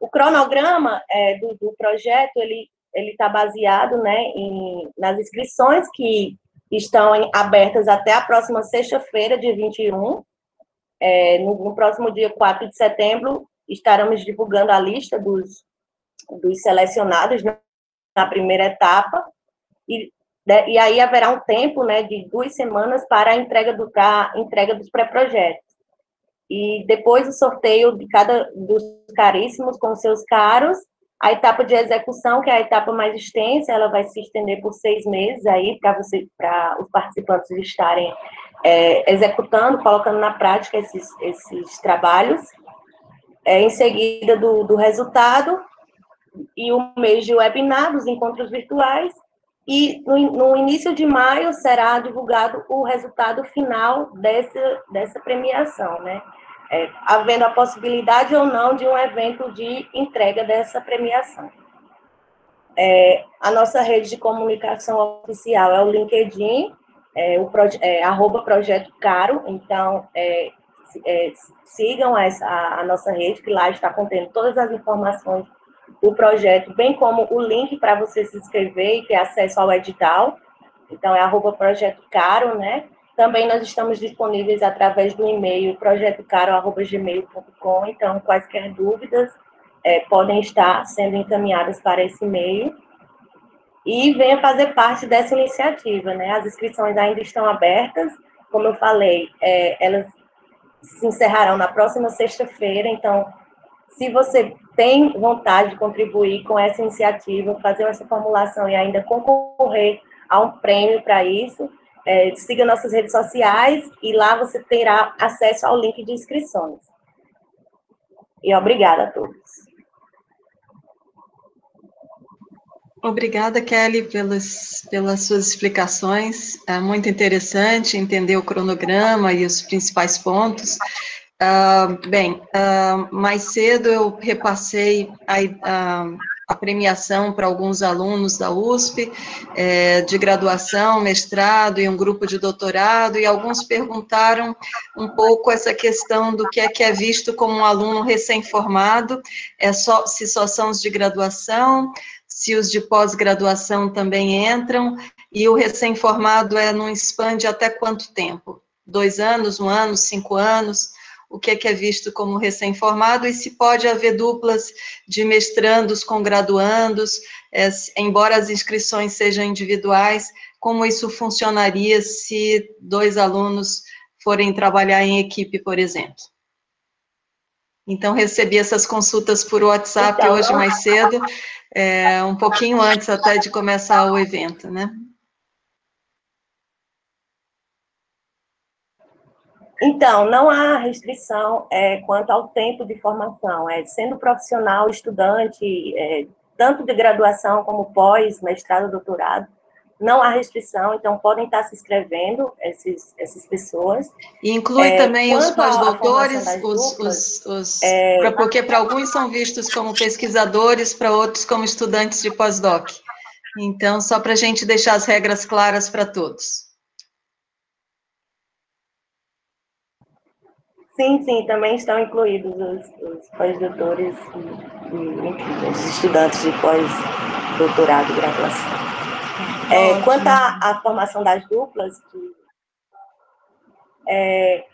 O cronograma é, do, do, projeto, ele ele está baseado né, em, nas inscrições que estão em, abertas até a próxima sexta-feira, dia 21. É, no, no, próximo dia 4 de setembro, estaremos divulgando a lista dos, dos selecionados na primeira etapa, e, de, e aí haverá um tempo né, de duas semanas para a entrega, do, a entrega dos pré-projetos. E depois o sorteio de cada dos caríssimos com seus caros, a etapa de execução, que é a etapa mais extensa, ela vai se estender por seis meses aí para você, para os participantes estarem é, executando, colocando na prática esses, esses trabalhos. É, em seguida do, do resultado e o mês de webinar, dos encontros virtuais, e no, no, início de maio será divulgado o resultado final dessa, dessa premiação, né? É, havendo a possibilidade ou não de um evento de entrega dessa premiação. É, a nossa rede de comunicação oficial é o LinkedIn, é, o é, arroba Projeto Caro, então é, é, sigam essa, a, a, nossa rede, que lá está contendo todas as informações do projeto, bem como o link para você se inscrever e ter acesso ao edital. Então, é arroba Projeto Caro, né? Também nós estamos disponíveis através do e-mail projetocaro.gmail.com, então quaisquer dúvidas é, podem estar sendo encaminhadas para esse e-mail. E venha fazer parte dessa iniciativa, né? As inscrições ainda estão abertas, como eu falei, é, elas se encerrarão na próxima sexta-feira, então, se você tem vontade de contribuir com essa iniciativa, fazer essa formulação e ainda concorrer a um prêmio para isso, é, siga nossas redes sociais e lá você terá acesso ao link de inscrições. E obrigada a todos. Obrigada, Kelly, pelas, pelas suas explicações. É muito interessante entender o cronograma e os principais pontos. Uh, bem, uh, mais cedo eu repassei a, uh, a premiação para alguns alunos da USP, é, de graduação, mestrado e um grupo de doutorado, e alguns perguntaram um pouco essa questão do que é que é visto como um aluno recém-formado, é só, se só são os de graduação, se os de pós-graduação também entram, e o recém-formado é num span de até quanto tempo? Dois anos, um ano, cinco anos? O que é, que é visto como recém-formado e se pode haver duplas de mestrandos com graduandos, é, embora as inscrições sejam individuais, como isso funcionaria se dois alunos forem trabalhar em equipe, por exemplo. Então, recebi essas consultas por WhatsApp então, hoje mais cedo, é, um pouquinho antes até de começar o evento, né? Então, não há restrição é, quanto ao tempo de formação. É, sendo profissional, estudante, é, tanto de graduação como pós, mestrado, doutorado, não há restrição, então podem estar se inscrevendo esses, essas pessoas. E inclui é, também os pós-doutores, os, os, os é, porque para alguns são vistos como pesquisadores, para outros como estudantes de pós-doc. Então, só para a gente deixar as regras claras para todos. Sim, sim, também estão incluídos os, os pós-doutores e, e, os estudantes de pós-doutorado e graduação. É, quanto à, à, formação das duplas, é,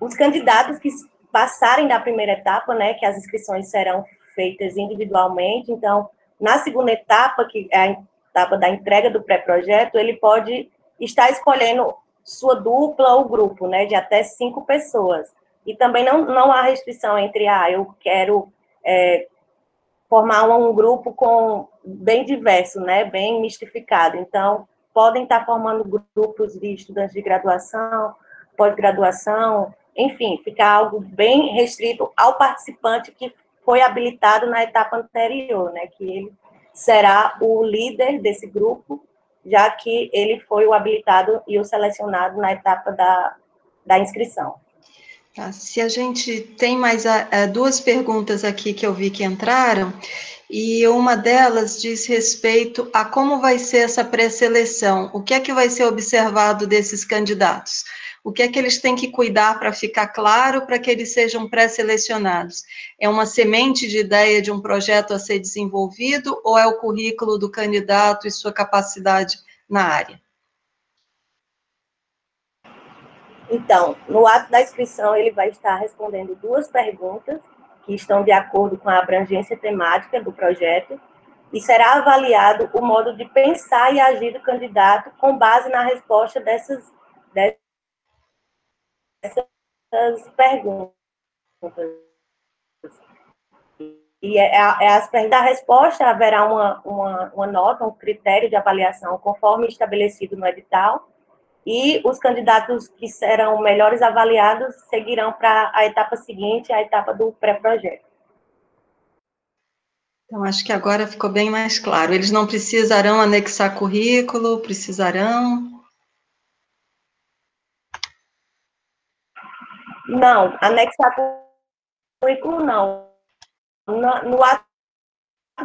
os candidatos que passarem da primeira etapa, né, que as inscrições serão feitas individualmente, então, na segunda etapa, que é a etapa da entrega do pré-projeto, ele pode estar escolhendo sua dupla ou grupo, né, de até cinco pessoas. E também não, não há restrição entre, ah, eu quero é, formar um grupo com bem diverso, né, bem mistificado. Então, podem estar formando grupos de estudantes de graduação, pós-graduação, enfim, ficar algo bem restrito ao participante que foi habilitado na etapa anterior, né, que ele será o líder desse grupo, já que ele foi o habilitado e o selecionado na etapa da, da inscrição. Tá, se a gente tem mais a, a, duas perguntas aqui que eu vi que entraram, e uma delas diz respeito a como vai ser essa pré-seleção, o que é que vai ser observado desses candidatos, o que é que eles têm que cuidar para ficar claro para que eles sejam pré-selecionados? É uma semente de ideia de um projeto a ser desenvolvido ou é o currículo do candidato e sua capacidade na área? Então, no ato da inscrição, ele vai estar respondendo duas perguntas que estão de acordo com a abrangência temática do projeto e será avaliado o modo de pensar e agir do candidato com base na resposta dessas, dessas perguntas. E é, é as, da resposta haverá uma, uma, uma nota, um critério de avaliação conforme estabelecido no edital, e os candidatos que serão melhores avaliados seguirão para a etapa seguinte, a etapa do pré-projeto. Então, acho que agora ficou bem mais claro. Eles não precisarão anexar currículo, precisarão? Não, anexar currículo não. No, no ato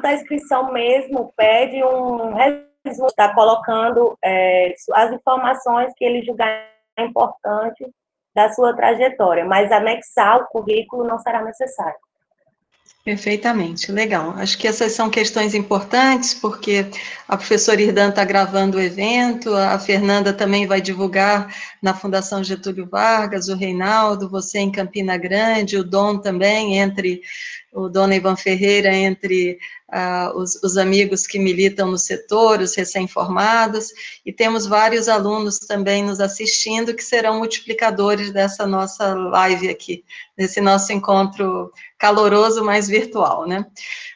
da inscrição mesmo, pede um está colocando é, as informações que ele julgar importante da sua trajetória, mas anexar o currículo não será necessário. Perfeitamente, legal. Acho que essas são questões importantes, porque a professora Irdan está gravando o evento, a Fernanda também vai divulgar na Fundação Getúlio Vargas, o Reinaldo, você em Campina Grande, o Dom também, entre o Dona Ivan Ferreira, entre uh, os, os, amigos que militam no setor, os recém-formados, e temos vários alunos também nos assistindo que serão multiplicadores dessa nossa live aqui, desse nosso encontro caloroso, mas virtual, né?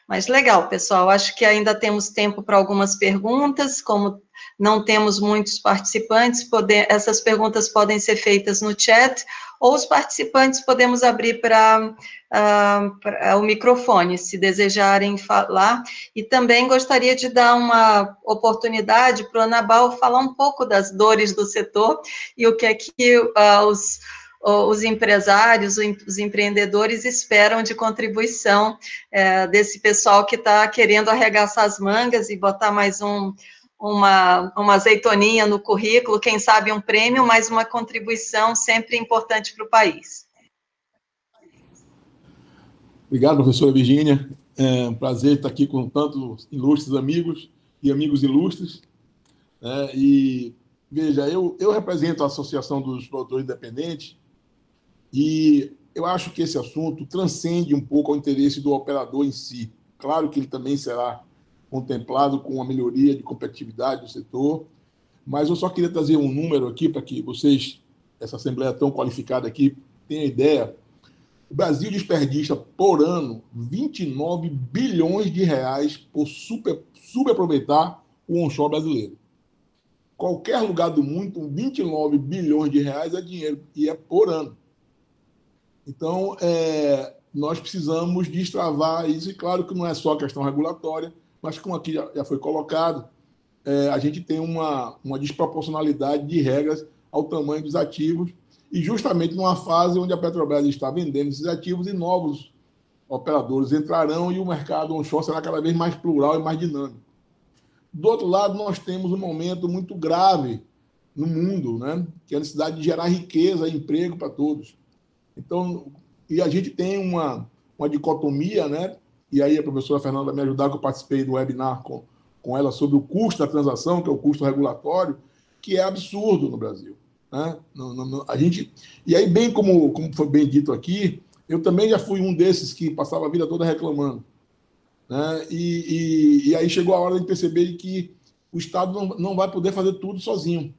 Mas legal, pessoal, acho que ainda temos tempo para algumas perguntas, como não temos muitos participantes, poder, essas perguntas podem ser feitas no chat, ou os participantes podemos abrir para uh, o microfone, se desejarem falar. E também gostaria de dar uma oportunidade para o Anabal falar um pouco das dores do setor e o que é que uh, os, os empresários, os empreendedores esperam de contribuição uh, desse pessoal que está querendo arregaçar as mangas e botar mais um, uma, uma azeitoninha no currículo, quem sabe um prêmio, mas uma contribuição sempre importante para o país. Obrigado, professora Virgínia. É um prazer estar aqui com tantos ilustres amigos e amigos ilustres. É, e, veja, eu, eu represento a Associação dos Produtores Independentes e eu acho que esse assunto transcende um pouco o interesse do operador em si. Claro que ele também será contemplado com uma melhoria de competitividade do setor, mas eu só queria trazer um número aqui para que vocês, essa Assembleia tão qualificada aqui, tenham ideia. O Brasil desperdiça por ano 29 bilhões de reais por super, subaproveitar o onshore brasileiro. Qualquer lugar do mundo, 29 bilhões de reais é dinheiro, e é por ano. Então, é, nós precisamos destravar isso, e claro que não é só questão regulatória, mas como aqui já, já foi colocado, é, a gente tem uma, uma desproporcionalidade de regras ao tamanho dos ativos, e justamente numa fase onde a Petrobras está vendendo esses ativos e novos operadores entrarão e o mercado onshore será cada vez mais plural e mais dinâmico. Do outro lado, nós temos um momento muito grave no mundo, né? que é a necessidade de gerar riqueza e emprego para todos. Então, e a gente tem uma, uma dicotomia, né? E aí a professora Fernanda me ajudar, que eu participei do webinar com, com ela sobre o custo da transação, que é o custo regulatório, que é absurdo no Brasil. Né? A gente, e aí, bem como, como foi bem dito aqui, eu também já fui um desses que passava a vida toda reclamando. Né? E, e, e aí chegou a hora de perceber que o Estado não, não vai poder fazer tudo sozinho.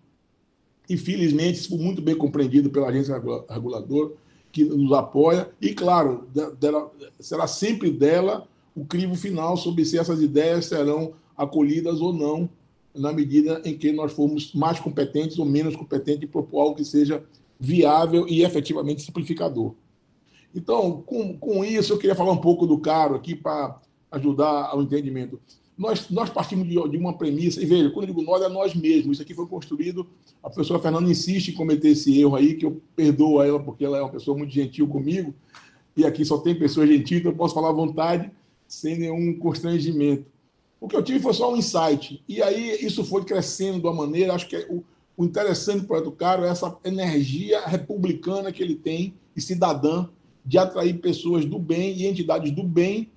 Infelizmente, isso foi muito bem compreendido pela agência reguladora, que nos apoia, e, claro, dela, será sempre dela o crivo final sobre se essas ideias serão acolhidas ou não, na medida em que nós formos mais competentes ou menos competentes em propor algo que seja viável e efetivamente simplificador. Então, com, com isso, eu queria falar um pouco do caro aqui para ajudar ao entendimento. Nós, nós partimos de, de, uma premissa, e veja, quando eu digo nós, é nós mesmos. Isso aqui foi construído, a professora Fernanda insiste em cometer esse erro aí, que eu perdoo a ela, porque ela é uma pessoa muito gentil comigo, e aqui só tem pessoas gentis, então eu posso falar à vontade, sem nenhum constrangimento. O que eu tive foi só um insight. E aí isso foi crescendo de uma maneira, acho que é o, o interessante do projeto Caro é essa energia republicana que ele tem, e cidadã, de atrair pessoas do bem e entidades do bem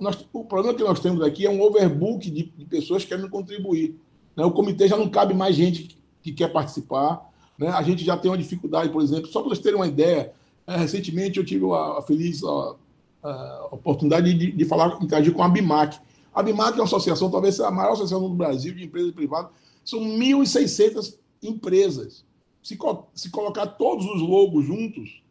nós, o problema que nós temos aqui é um overbook de, de pessoas querendo contribuir. Né? O comitê já não cabe mais gente que, que quer participar. Né? A gente já tem uma dificuldade, por exemplo, só para vocês terem uma ideia, é, recentemente eu tive a, a feliz a, a oportunidade de, de, falar, interagir com a BIMAC. A BIMAC é uma associação, talvez seja a maior associação do Brasil de empresas privadas. São 1.600 empresas. Se, se colocar todos os logos juntos,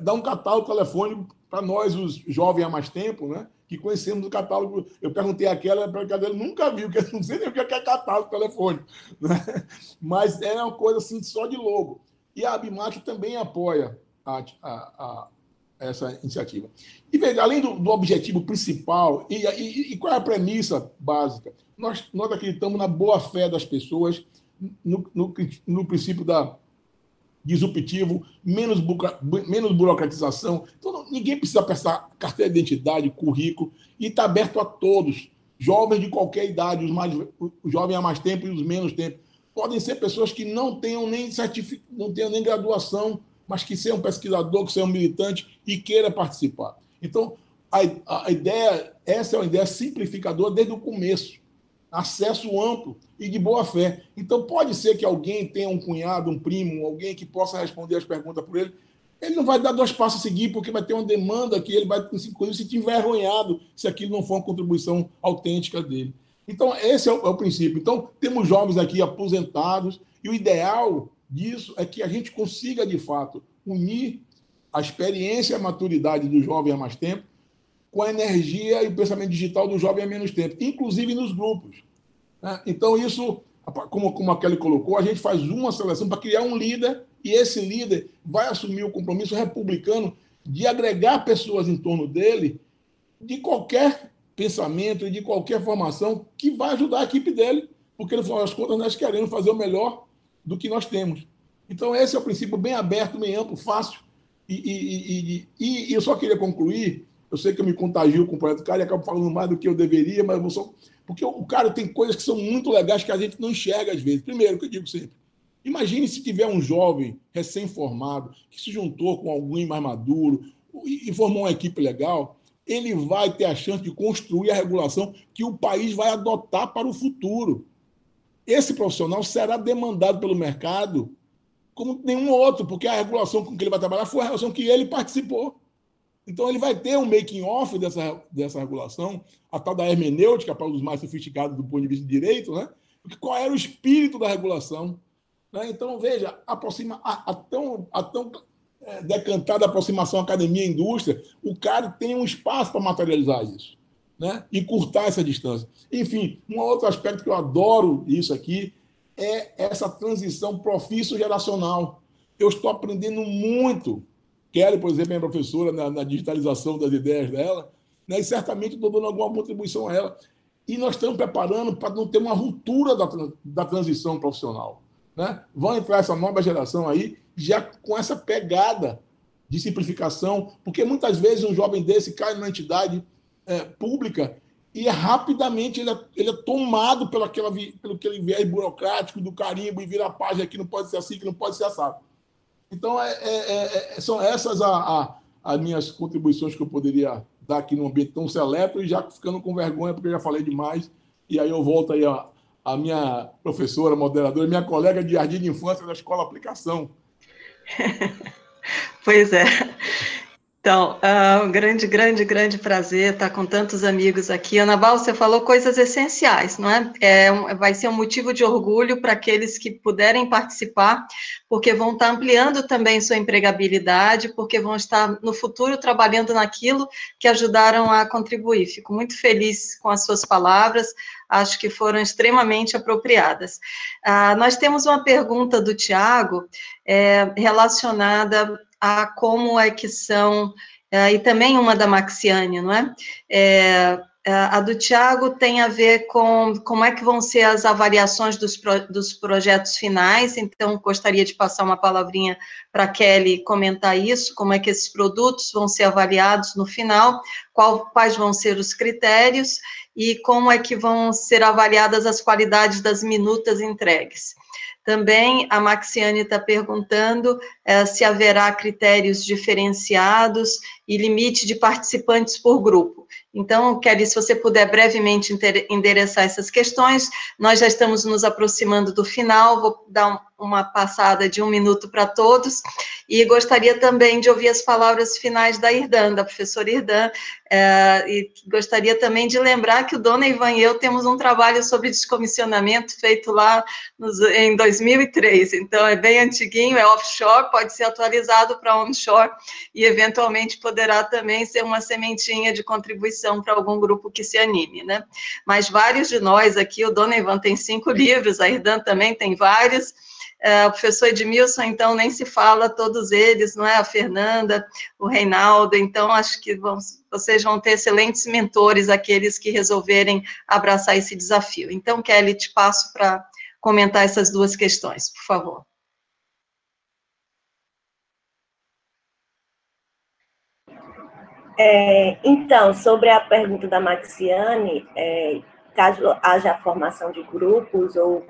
dá um catálogo telefônico para nós, os jovens há mais tempo, né? Que conhecemos o catálogo. Eu perguntei àquela, ela nunca viu, que eu não sei nem o que é catálogo telefônico. Né? Mas é uma coisa assim, só de logo. E a Abimac também apoia a, a, a, essa iniciativa. E veja, além do, do objetivo principal, e, e, e, qual é a premissa básica? Nós, nós acreditamos na boa-fé das pessoas, no, no, no princípio da disruptivo, menos, menos burocratização. Então, ninguém precisa prestar carteira de identidade, currículo, e está aberto a todos, jovens de qualquer idade, os mais os jovens há mais tempo e os menos tempo. Podem ser pessoas que não tenham nem certific... não tenham nem graduação, mas que sejam pesquisador, que sejam militante e queira participar. Então, a, a ideia, essa é uma ideia simplificadora desde o começo acesso amplo e de boa fé. Então, pode ser que alguém tenha um cunhado, um primo, alguém que possa responder as perguntas por ele. Ele não vai dar dois passos a seguir, porque vai ter uma demanda que ele vai, inclusive, se sentir envergonhado se aquilo não for uma contribuição autêntica dele. Então, esse é o, é o princípio. Então, temos jovens aqui aposentados, e o ideal disso é que a gente consiga, de fato, unir a experiência e a maturidade do jovem há mais tempo com a energia e o pensamento digital do jovem há menos tempo, inclusive nos grupos. Né? Então, isso, como, como a Kelly colocou, a gente faz uma seleção para criar um líder e esse líder vai assumir o compromisso republicano de agregar pessoas em torno dele de qualquer pensamento e de qualquer formação que vai ajudar a equipe dele, porque no final das contas nós queremos fazer o melhor do que nós temos. Então, esse é o princípio bem aberto, bem amplo, fácil. E, e, e, e eu só queria concluir eu sei que eu me contagio com o projeto cara e acabo falando mais do que eu deveria, mas eu vou só. Porque o cara tem coisas que são muito legais que a gente não enxerga às vezes. Primeiro, que eu digo sempre. Imagine se tiver um jovem recém-formado que se juntou com alguém mais maduro e formou uma equipe legal, ele vai ter a chance de construir a regulação que o país vai adotar para o futuro. Esse profissional será demandado pelo mercado como nenhum outro, porque a regulação com que ele vai trabalhar foi a regulação que ele participou. Então, ele vai ter um making-off dessa, dessa regulação, a tal da hermenêutica, para os mais sofisticados do ponto de vista de direito, né? Qual era o espírito da regulação. Né? Então, veja, aproxima, a, a tão, a tão é, decantada aproximação academia-indústria, o cara tem um espaço para materializar isso né? e curtar essa distância. Enfim, um outro aspecto que eu adoro isso aqui é essa transição profício-geracional. Eu estou aprendendo muito. Kelly, por exemplo, é professora na, na, digitalização das ideias dela, né? e certamente estou dando alguma contribuição a ela. E nós estamos preparando para não ter uma ruptura da, da transição profissional. Né? Vão entrar essa nova geração aí já com essa pegada de simplificação, porque muitas vezes um jovem desse cai numa entidade é, pública e rapidamente ele é, ele é tomado pelo, pelo aquele viés burocrático do carimbo e vira a página que não pode ser assim, que não pode ser assado. Então, é, é, é, é são essas a, a, as minhas contribuições que eu poderia dar aqui num ambiente tão seleto e já ficando com vergonha, porque eu já falei demais. E aí eu volto aí a, a minha professora, moderadora, minha colega de jardim de infância da Escola Aplicação. pois é. Então, é um grande, grande, grande prazer estar com tantos amigos aqui. Ana Val, você falou coisas essenciais, não é? é um, vai ser um motivo de orgulho para aqueles que puderem participar, porque vão estar ampliando também sua empregabilidade, porque vão estar no futuro trabalhando naquilo que ajudaram a contribuir. Fico muito feliz com as suas palavras, acho que foram extremamente apropriadas. Ah, nós temos uma pergunta do Tiago é, relacionada a como é que são, é, e também uma da Maxiane, não é? é? a do Tiago tem a ver com como é que vão ser as avaliações dos, pro, dos projetos finais, então gostaria de passar uma palavrinha para Kelly comentar isso, como é que esses produtos vão ser avaliados no final, qual, quais vão ser os critérios e como é que vão ser avaliadas as qualidades das minutas entregues. Também a Maxiane está perguntando é, se haverá critérios diferenciados e limite de participantes por grupo. Então, Kelly, se você puder brevemente endereçar essas questões, nós já estamos nos aproximando do final, vou dar uma passada de um minuto para todos, e gostaria também de ouvir as palavras finais da Irdan, da professora Irdan, é, e gostaria também de lembrar que o Dona Ivan e eu temos um trabalho sobre descomissionamento feito lá nos, em 2003, então é bem antiguinho, é offshore, pode ser atualizado para onshore, e eventualmente poderá também ser uma sementinha de contribuição para algum grupo que se anime, né? Mas vários de nós aqui, o Dona Ivan tem cinco livros, a Irdan também tem vários, é, o professor Edmilson, então, nem se fala, todos eles, não é? A Fernanda, o Reinaldo, então, acho que vão, vocês vão ter excelentes mentores, aqueles que resolverem abraçar esse desafio. Então, Kelly, te passo para comentar essas duas questões, por favor. É, então, sobre a pergunta da Maxiane, é, caso haja formação de grupos ou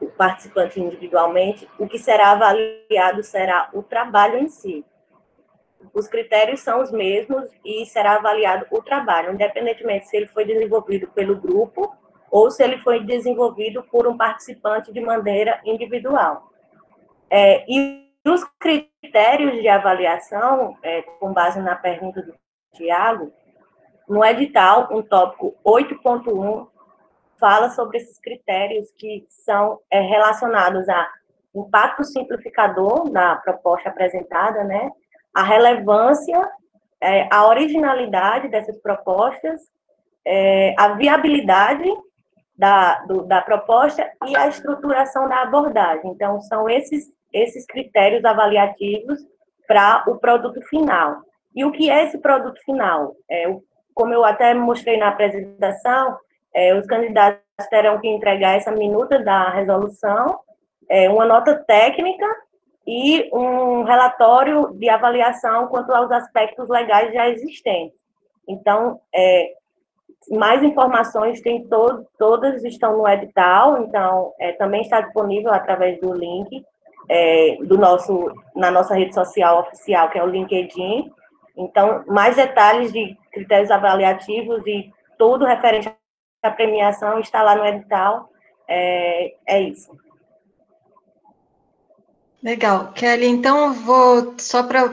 o participante individualmente, o que será avaliado será o trabalho em si. Os critérios são os mesmos e será avaliado o trabalho, independentemente se ele foi desenvolvido pelo grupo ou se ele foi desenvolvido por um participante de maneira individual. É, e os critérios de avaliação, é, com base na pergunta do Tiago, no edital, um tópico 8.1 fala sobre esses critérios que são é, relacionados a impacto simplificador da proposta apresentada, né? A relevância, é, a originalidade dessas propostas, é, a viabilidade da, do, da proposta e a estruturação da abordagem. Então, são esses, esses critérios avaliativos para o produto final. E o que é esse produto final? É, como eu até mostrei na apresentação, é, os candidatos terão que entregar essa minuta da resolução, é, uma nota técnica e um relatório de avaliação quanto aos aspectos legais já existentes. Então, é, mais informações tem todas estão no edital, então é, também está disponível através do link é, do nosso na nossa rede social oficial, que é o LinkedIn. Então, mais detalhes de critérios avaliativos e tudo referente a premiação está lá no edital. É, é isso. Legal. Kelly, então vou só para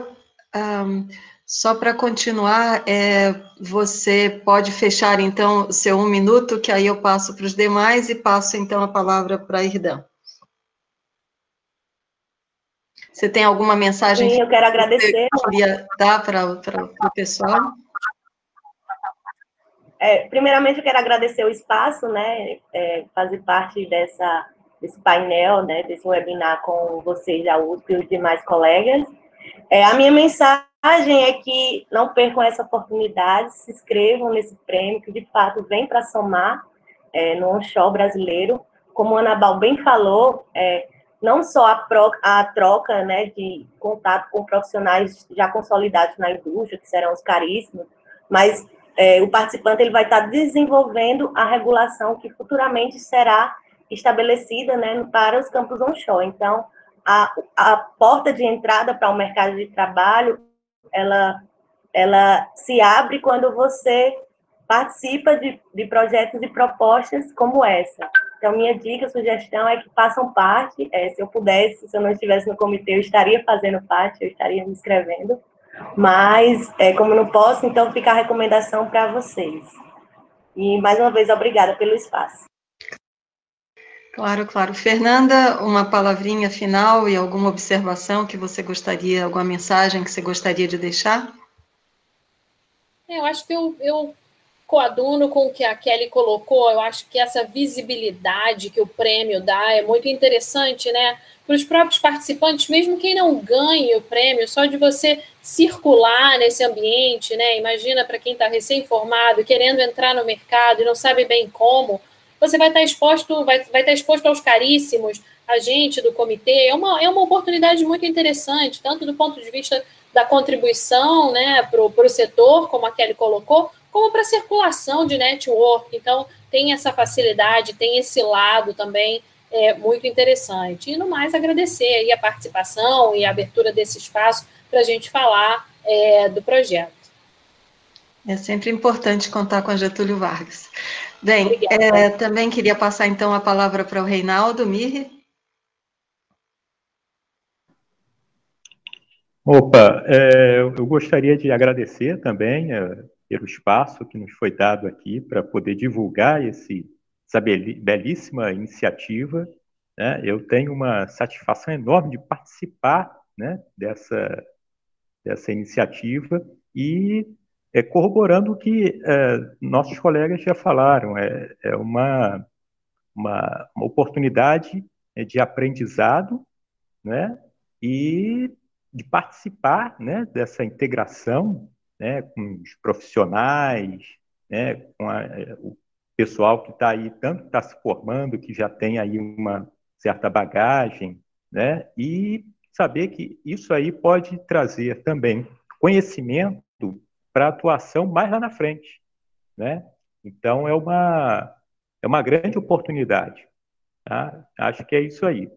um, só para continuar, é, você pode fechar então o seu um minuto, que aí eu passo para os demais e passo então a palavra para a Irdan. Você tem alguma mensagem? Sim, eu quero agradecer. Queria dar para o pessoal? É, primeiramente, eu quero agradecer o espaço, né, é, fazer parte dessa, desse painel, né, desse webinar com vocês da USP e os demais colegas. É, a minha mensagem é que não percam essa oportunidade, se inscrevam nesse prêmio, que de fato vem para somar é, no onshore brasileiro. Como a Ana Bal bem falou, é, não só a, pro, a troca né, de contato com profissionais já consolidados na indústria, que serão os caríssimos, mas é, o participante ele vai estar desenvolvendo a regulação que futuramente será estabelecida né, para os campos onshore. Então, a, a porta de entrada para o mercado de trabalho, ela, ela se abre quando você participa de, de projetos e propostas como essa. Então, minha dica, sugestão é que façam parte. É, se eu pudesse, se eu não estivesse no comitê, eu estaria fazendo parte, eu estaria me inscrevendo. Mas, é, como não posso, então fica a recomendação para vocês. E, mais uma vez, obrigada pelo espaço. Claro, claro. Fernanda, uma palavrinha final e alguma observação que você gostaria, alguma mensagem que você gostaria de deixar? É, eu acho que eu, eu coaduno com o que a Kelly colocou, eu acho que essa visibilidade que o prêmio dá é muito interessante, né? Para os próprios participantes, mesmo quem não ganhe o prêmio, só de você circular nesse ambiente, né? Imagina para quem está recém-formado, querendo entrar no mercado e não sabe bem como, você vai estar tá exposto, vai, vai estar tá exposto aos caríssimos, a gente do comitê. É uma, é uma oportunidade muito interessante, tanto do ponto de vista da contribuição né, para o setor, como a Kelly colocou, como para circulação de network. Então, tem essa facilidade, tem esse lado também é, muito interessante. E, no mais, agradecer aí a participação e a abertura desse espaço para a gente falar é, do projeto. É sempre importante contar com a Getúlio Vargas. Bem, é, também queria passar então a palavra para o Reinaldo Mirri. Opa, é, eu gostaria de agradecer também é, pelo espaço que nos foi dado aqui para poder divulgar esse, essa belíssima iniciativa. Né? Eu tenho uma satisfação enorme de participar né, dessa, dessa iniciativa e é, corroborando o que é, nossos colegas já falaram, é, é uma, uma, uma oportunidade é, de aprendizado né, e de participar né, dessa integração né, com os profissionais, né, com a, o pessoal que está aí, tanto está se formando, que já tem aí uma certa bagagem, né, e saber que isso aí pode trazer também conhecimento para atuação mais lá na frente, né? Então é uma é uma grande oportunidade. Tá? Acho que é isso aí.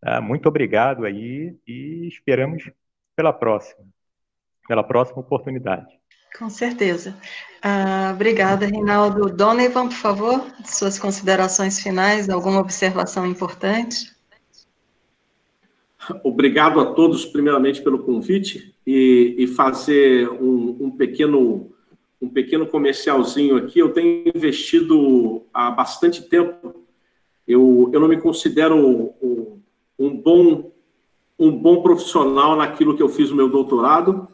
Tá? Muito obrigado aí e esperamos pela próxima pela próxima oportunidade. Com certeza. Ah, obrigada, Rinaldo. Donovan, por favor, suas considerações finais, alguma observação importante? Obrigado a todos, primeiramente, pelo convite e, e fazer um, um, pequeno um pequeno comercialzinho aqui. Eu tenho investido há bastante tempo. Eu, eu não me considero um, um bom um bom profissional naquilo que eu fiz o meu doutorado,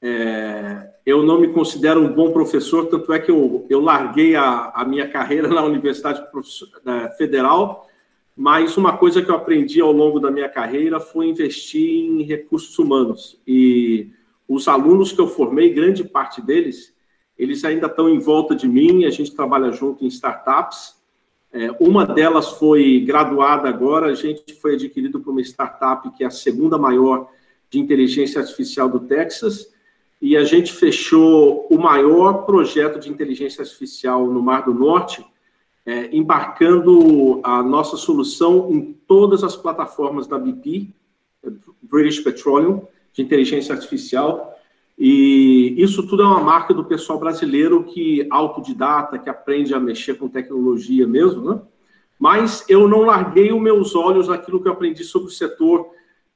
é, eu não me considero um bom professor, tanto é que eu, eu larguei a, a minha carreira na Universidade Federal, mas uma coisa que eu aprendi ao longo da minha carreira foi investir em recursos humanos. E os alunos que eu formei, grande parte deles, eles ainda estão em volta de mim, a gente trabalha junto em startups. É, uma delas foi graduada agora, a gente foi adquirido por uma startup que é a segunda maior de inteligência artificial do Texas, e a gente fechou o maior projeto de inteligência artificial no Mar do Norte, é, embarcando a nossa solução em todas as plataformas da BP, British Petroleum, de inteligência artificial. E isso tudo é uma marca do pessoal brasileiro que autodidata, que aprende a mexer com tecnologia mesmo, né? Mas eu não larguei os meus olhos naquilo que eu aprendi sobre o setor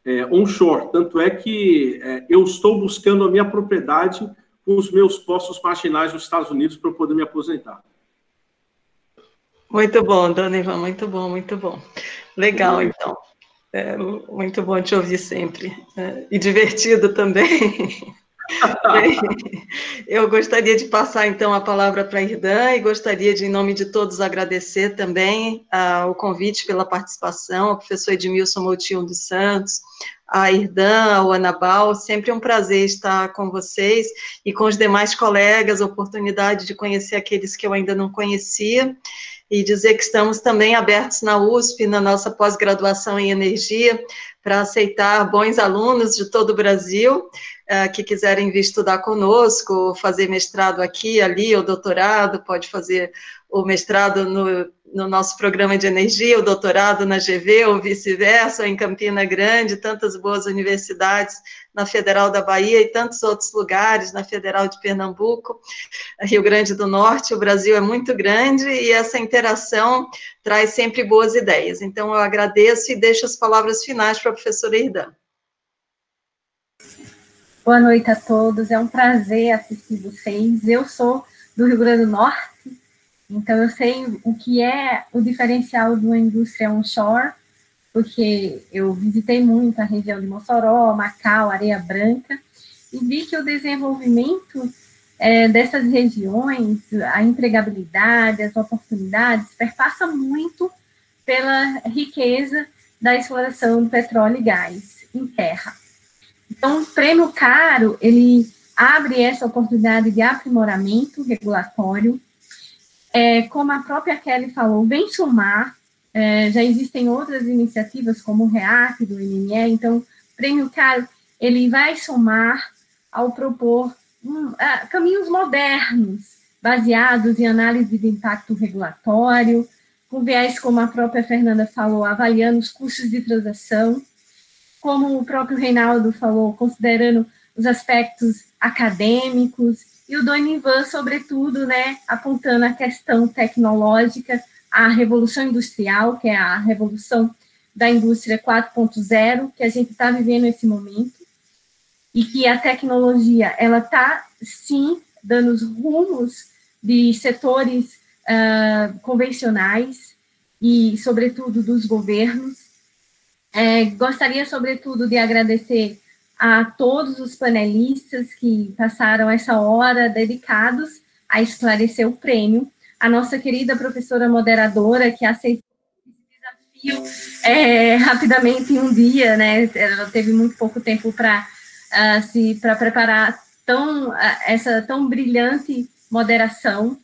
é, onshore. Tanto é que é, eu estou buscando a minha propriedade com os meus postos marginais nos Estados Unidos para eu poder me aposentar. Muito bom, Dona Ivan, muito bom, muito bom. Legal, então. É, muito bom te ouvir sempre. É, e divertido também. Eu gostaria de passar, então, a palavra para a Irdan e gostaria de, em nome de todos, agradecer também uh, o convite pela participação, ao professor Edmilson Moutinho dos Santos, a Irdan, ao Anabal, sempre é um prazer estar com vocês e com os demais colegas, oportunidade de conhecer aqueles que eu ainda não conhecia, e dizer que estamos também abertos na USP, na nossa pós-graduação em energia, para aceitar bons alunos de todo o Brasil, que quiserem vir estudar conosco, fazer mestrado aqui, ali, ou doutorado, pode fazer o mestrado no, no nosso programa de energia, o doutorado na GV, ou vice-versa, em Campina Grande, tantas boas universidades na Federal da Bahia e tantos outros lugares, na Federal de Pernambuco, Rio Grande do Norte, o Brasil é muito grande e essa interação traz sempre boas ideias. Então, eu agradeço e deixo as palavras finais para a professora Irdan. Boa noite a todos, é um prazer assistir vocês. Eu sou do Rio Grande do Norte, então eu sei o que é o diferencial de uma indústria onshore, porque eu visitei muito a região de Mossoró, Macau, Areia Branca, e vi que o desenvolvimento é, dessas regiões, a empregabilidade, as oportunidades, perpassa muito pela riqueza da exploração do petróleo e gás em terra. Então, o prêmio caro, ele abre essa oportunidade de aprimoramento regulatório. É, como a própria Kelly falou, vem somar, é, já existem outras iniciativas como o REAC, do MME, então, o prêmio caro, ele vai somar ao propor um, uh, caminhos modernos, baseados em análise de impacto regulatório, com viés, como a própria Fernanda falou, avaliando os custos de transação, como o próprio Reinaldo falou, considerando os aspectos acadêmicos, e o Dona Ivan, sobretudo, né, apontando a questão tecnológica, a revolução industrial, que é a revolução da indústria 4.0, que a gente está vivendo nesse momento, e que a tecnologia, ela está, sim, dando os rumos de setores uh, convencionais e, sobretudo, dos governos, é, gostaria, sobretudo, de agradecer a todos os panelistas que passaram essa hora dedicados a esclarecer o prêmio, a nossa querida professora moderadora que aceitou esse desafio é, rapidamente em um dia, né? Ela teve muito pouco tempo para uh, ah, se para preparar tão uh, essa tão brilhante moderação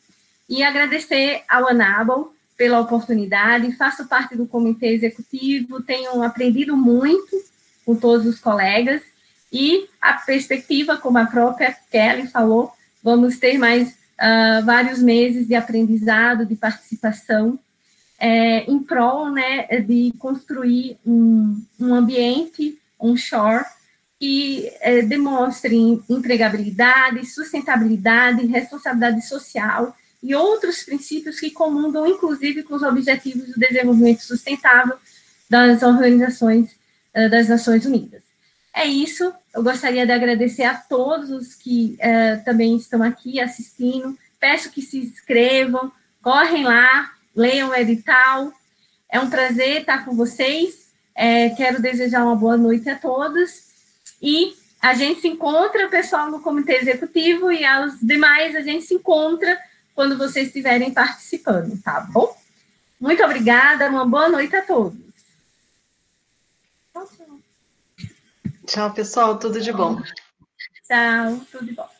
e agradecer ao Anabel pela oportunidade, faço parte do comitê executivo, tenho aprendido muito com todos os colegas e a perspectiva, como a própria Kelly falou, vamos ter mais uh, vários meses de aprendizado, de participação, é, em prol né, de construir um, um ambiente onshore que é, demonstre empregabilidade, sustentabilidade, responsabilidade social e outros princípios que comungam, inclusive, com os objetivos do desenvolvimento sustentável das organizações uh, das Nações Unidas. É isso, eu gostaria de agradecer a todos os que uh, também estão aqui assistindo, peço que se inscrevam, correm lá, leiam o edital, é um prazer estar com vocês, é, quero desejar uma boa noite a todos, e a gente se encontra, pessoal, no comitê executivo, e aos demais a gente se encontra quando vocês estiverem participando, tá bom? Muito obrigada, uma boa noite a todos. Tchau, pessoal, tudo de bom. Tchau, tudo de bom.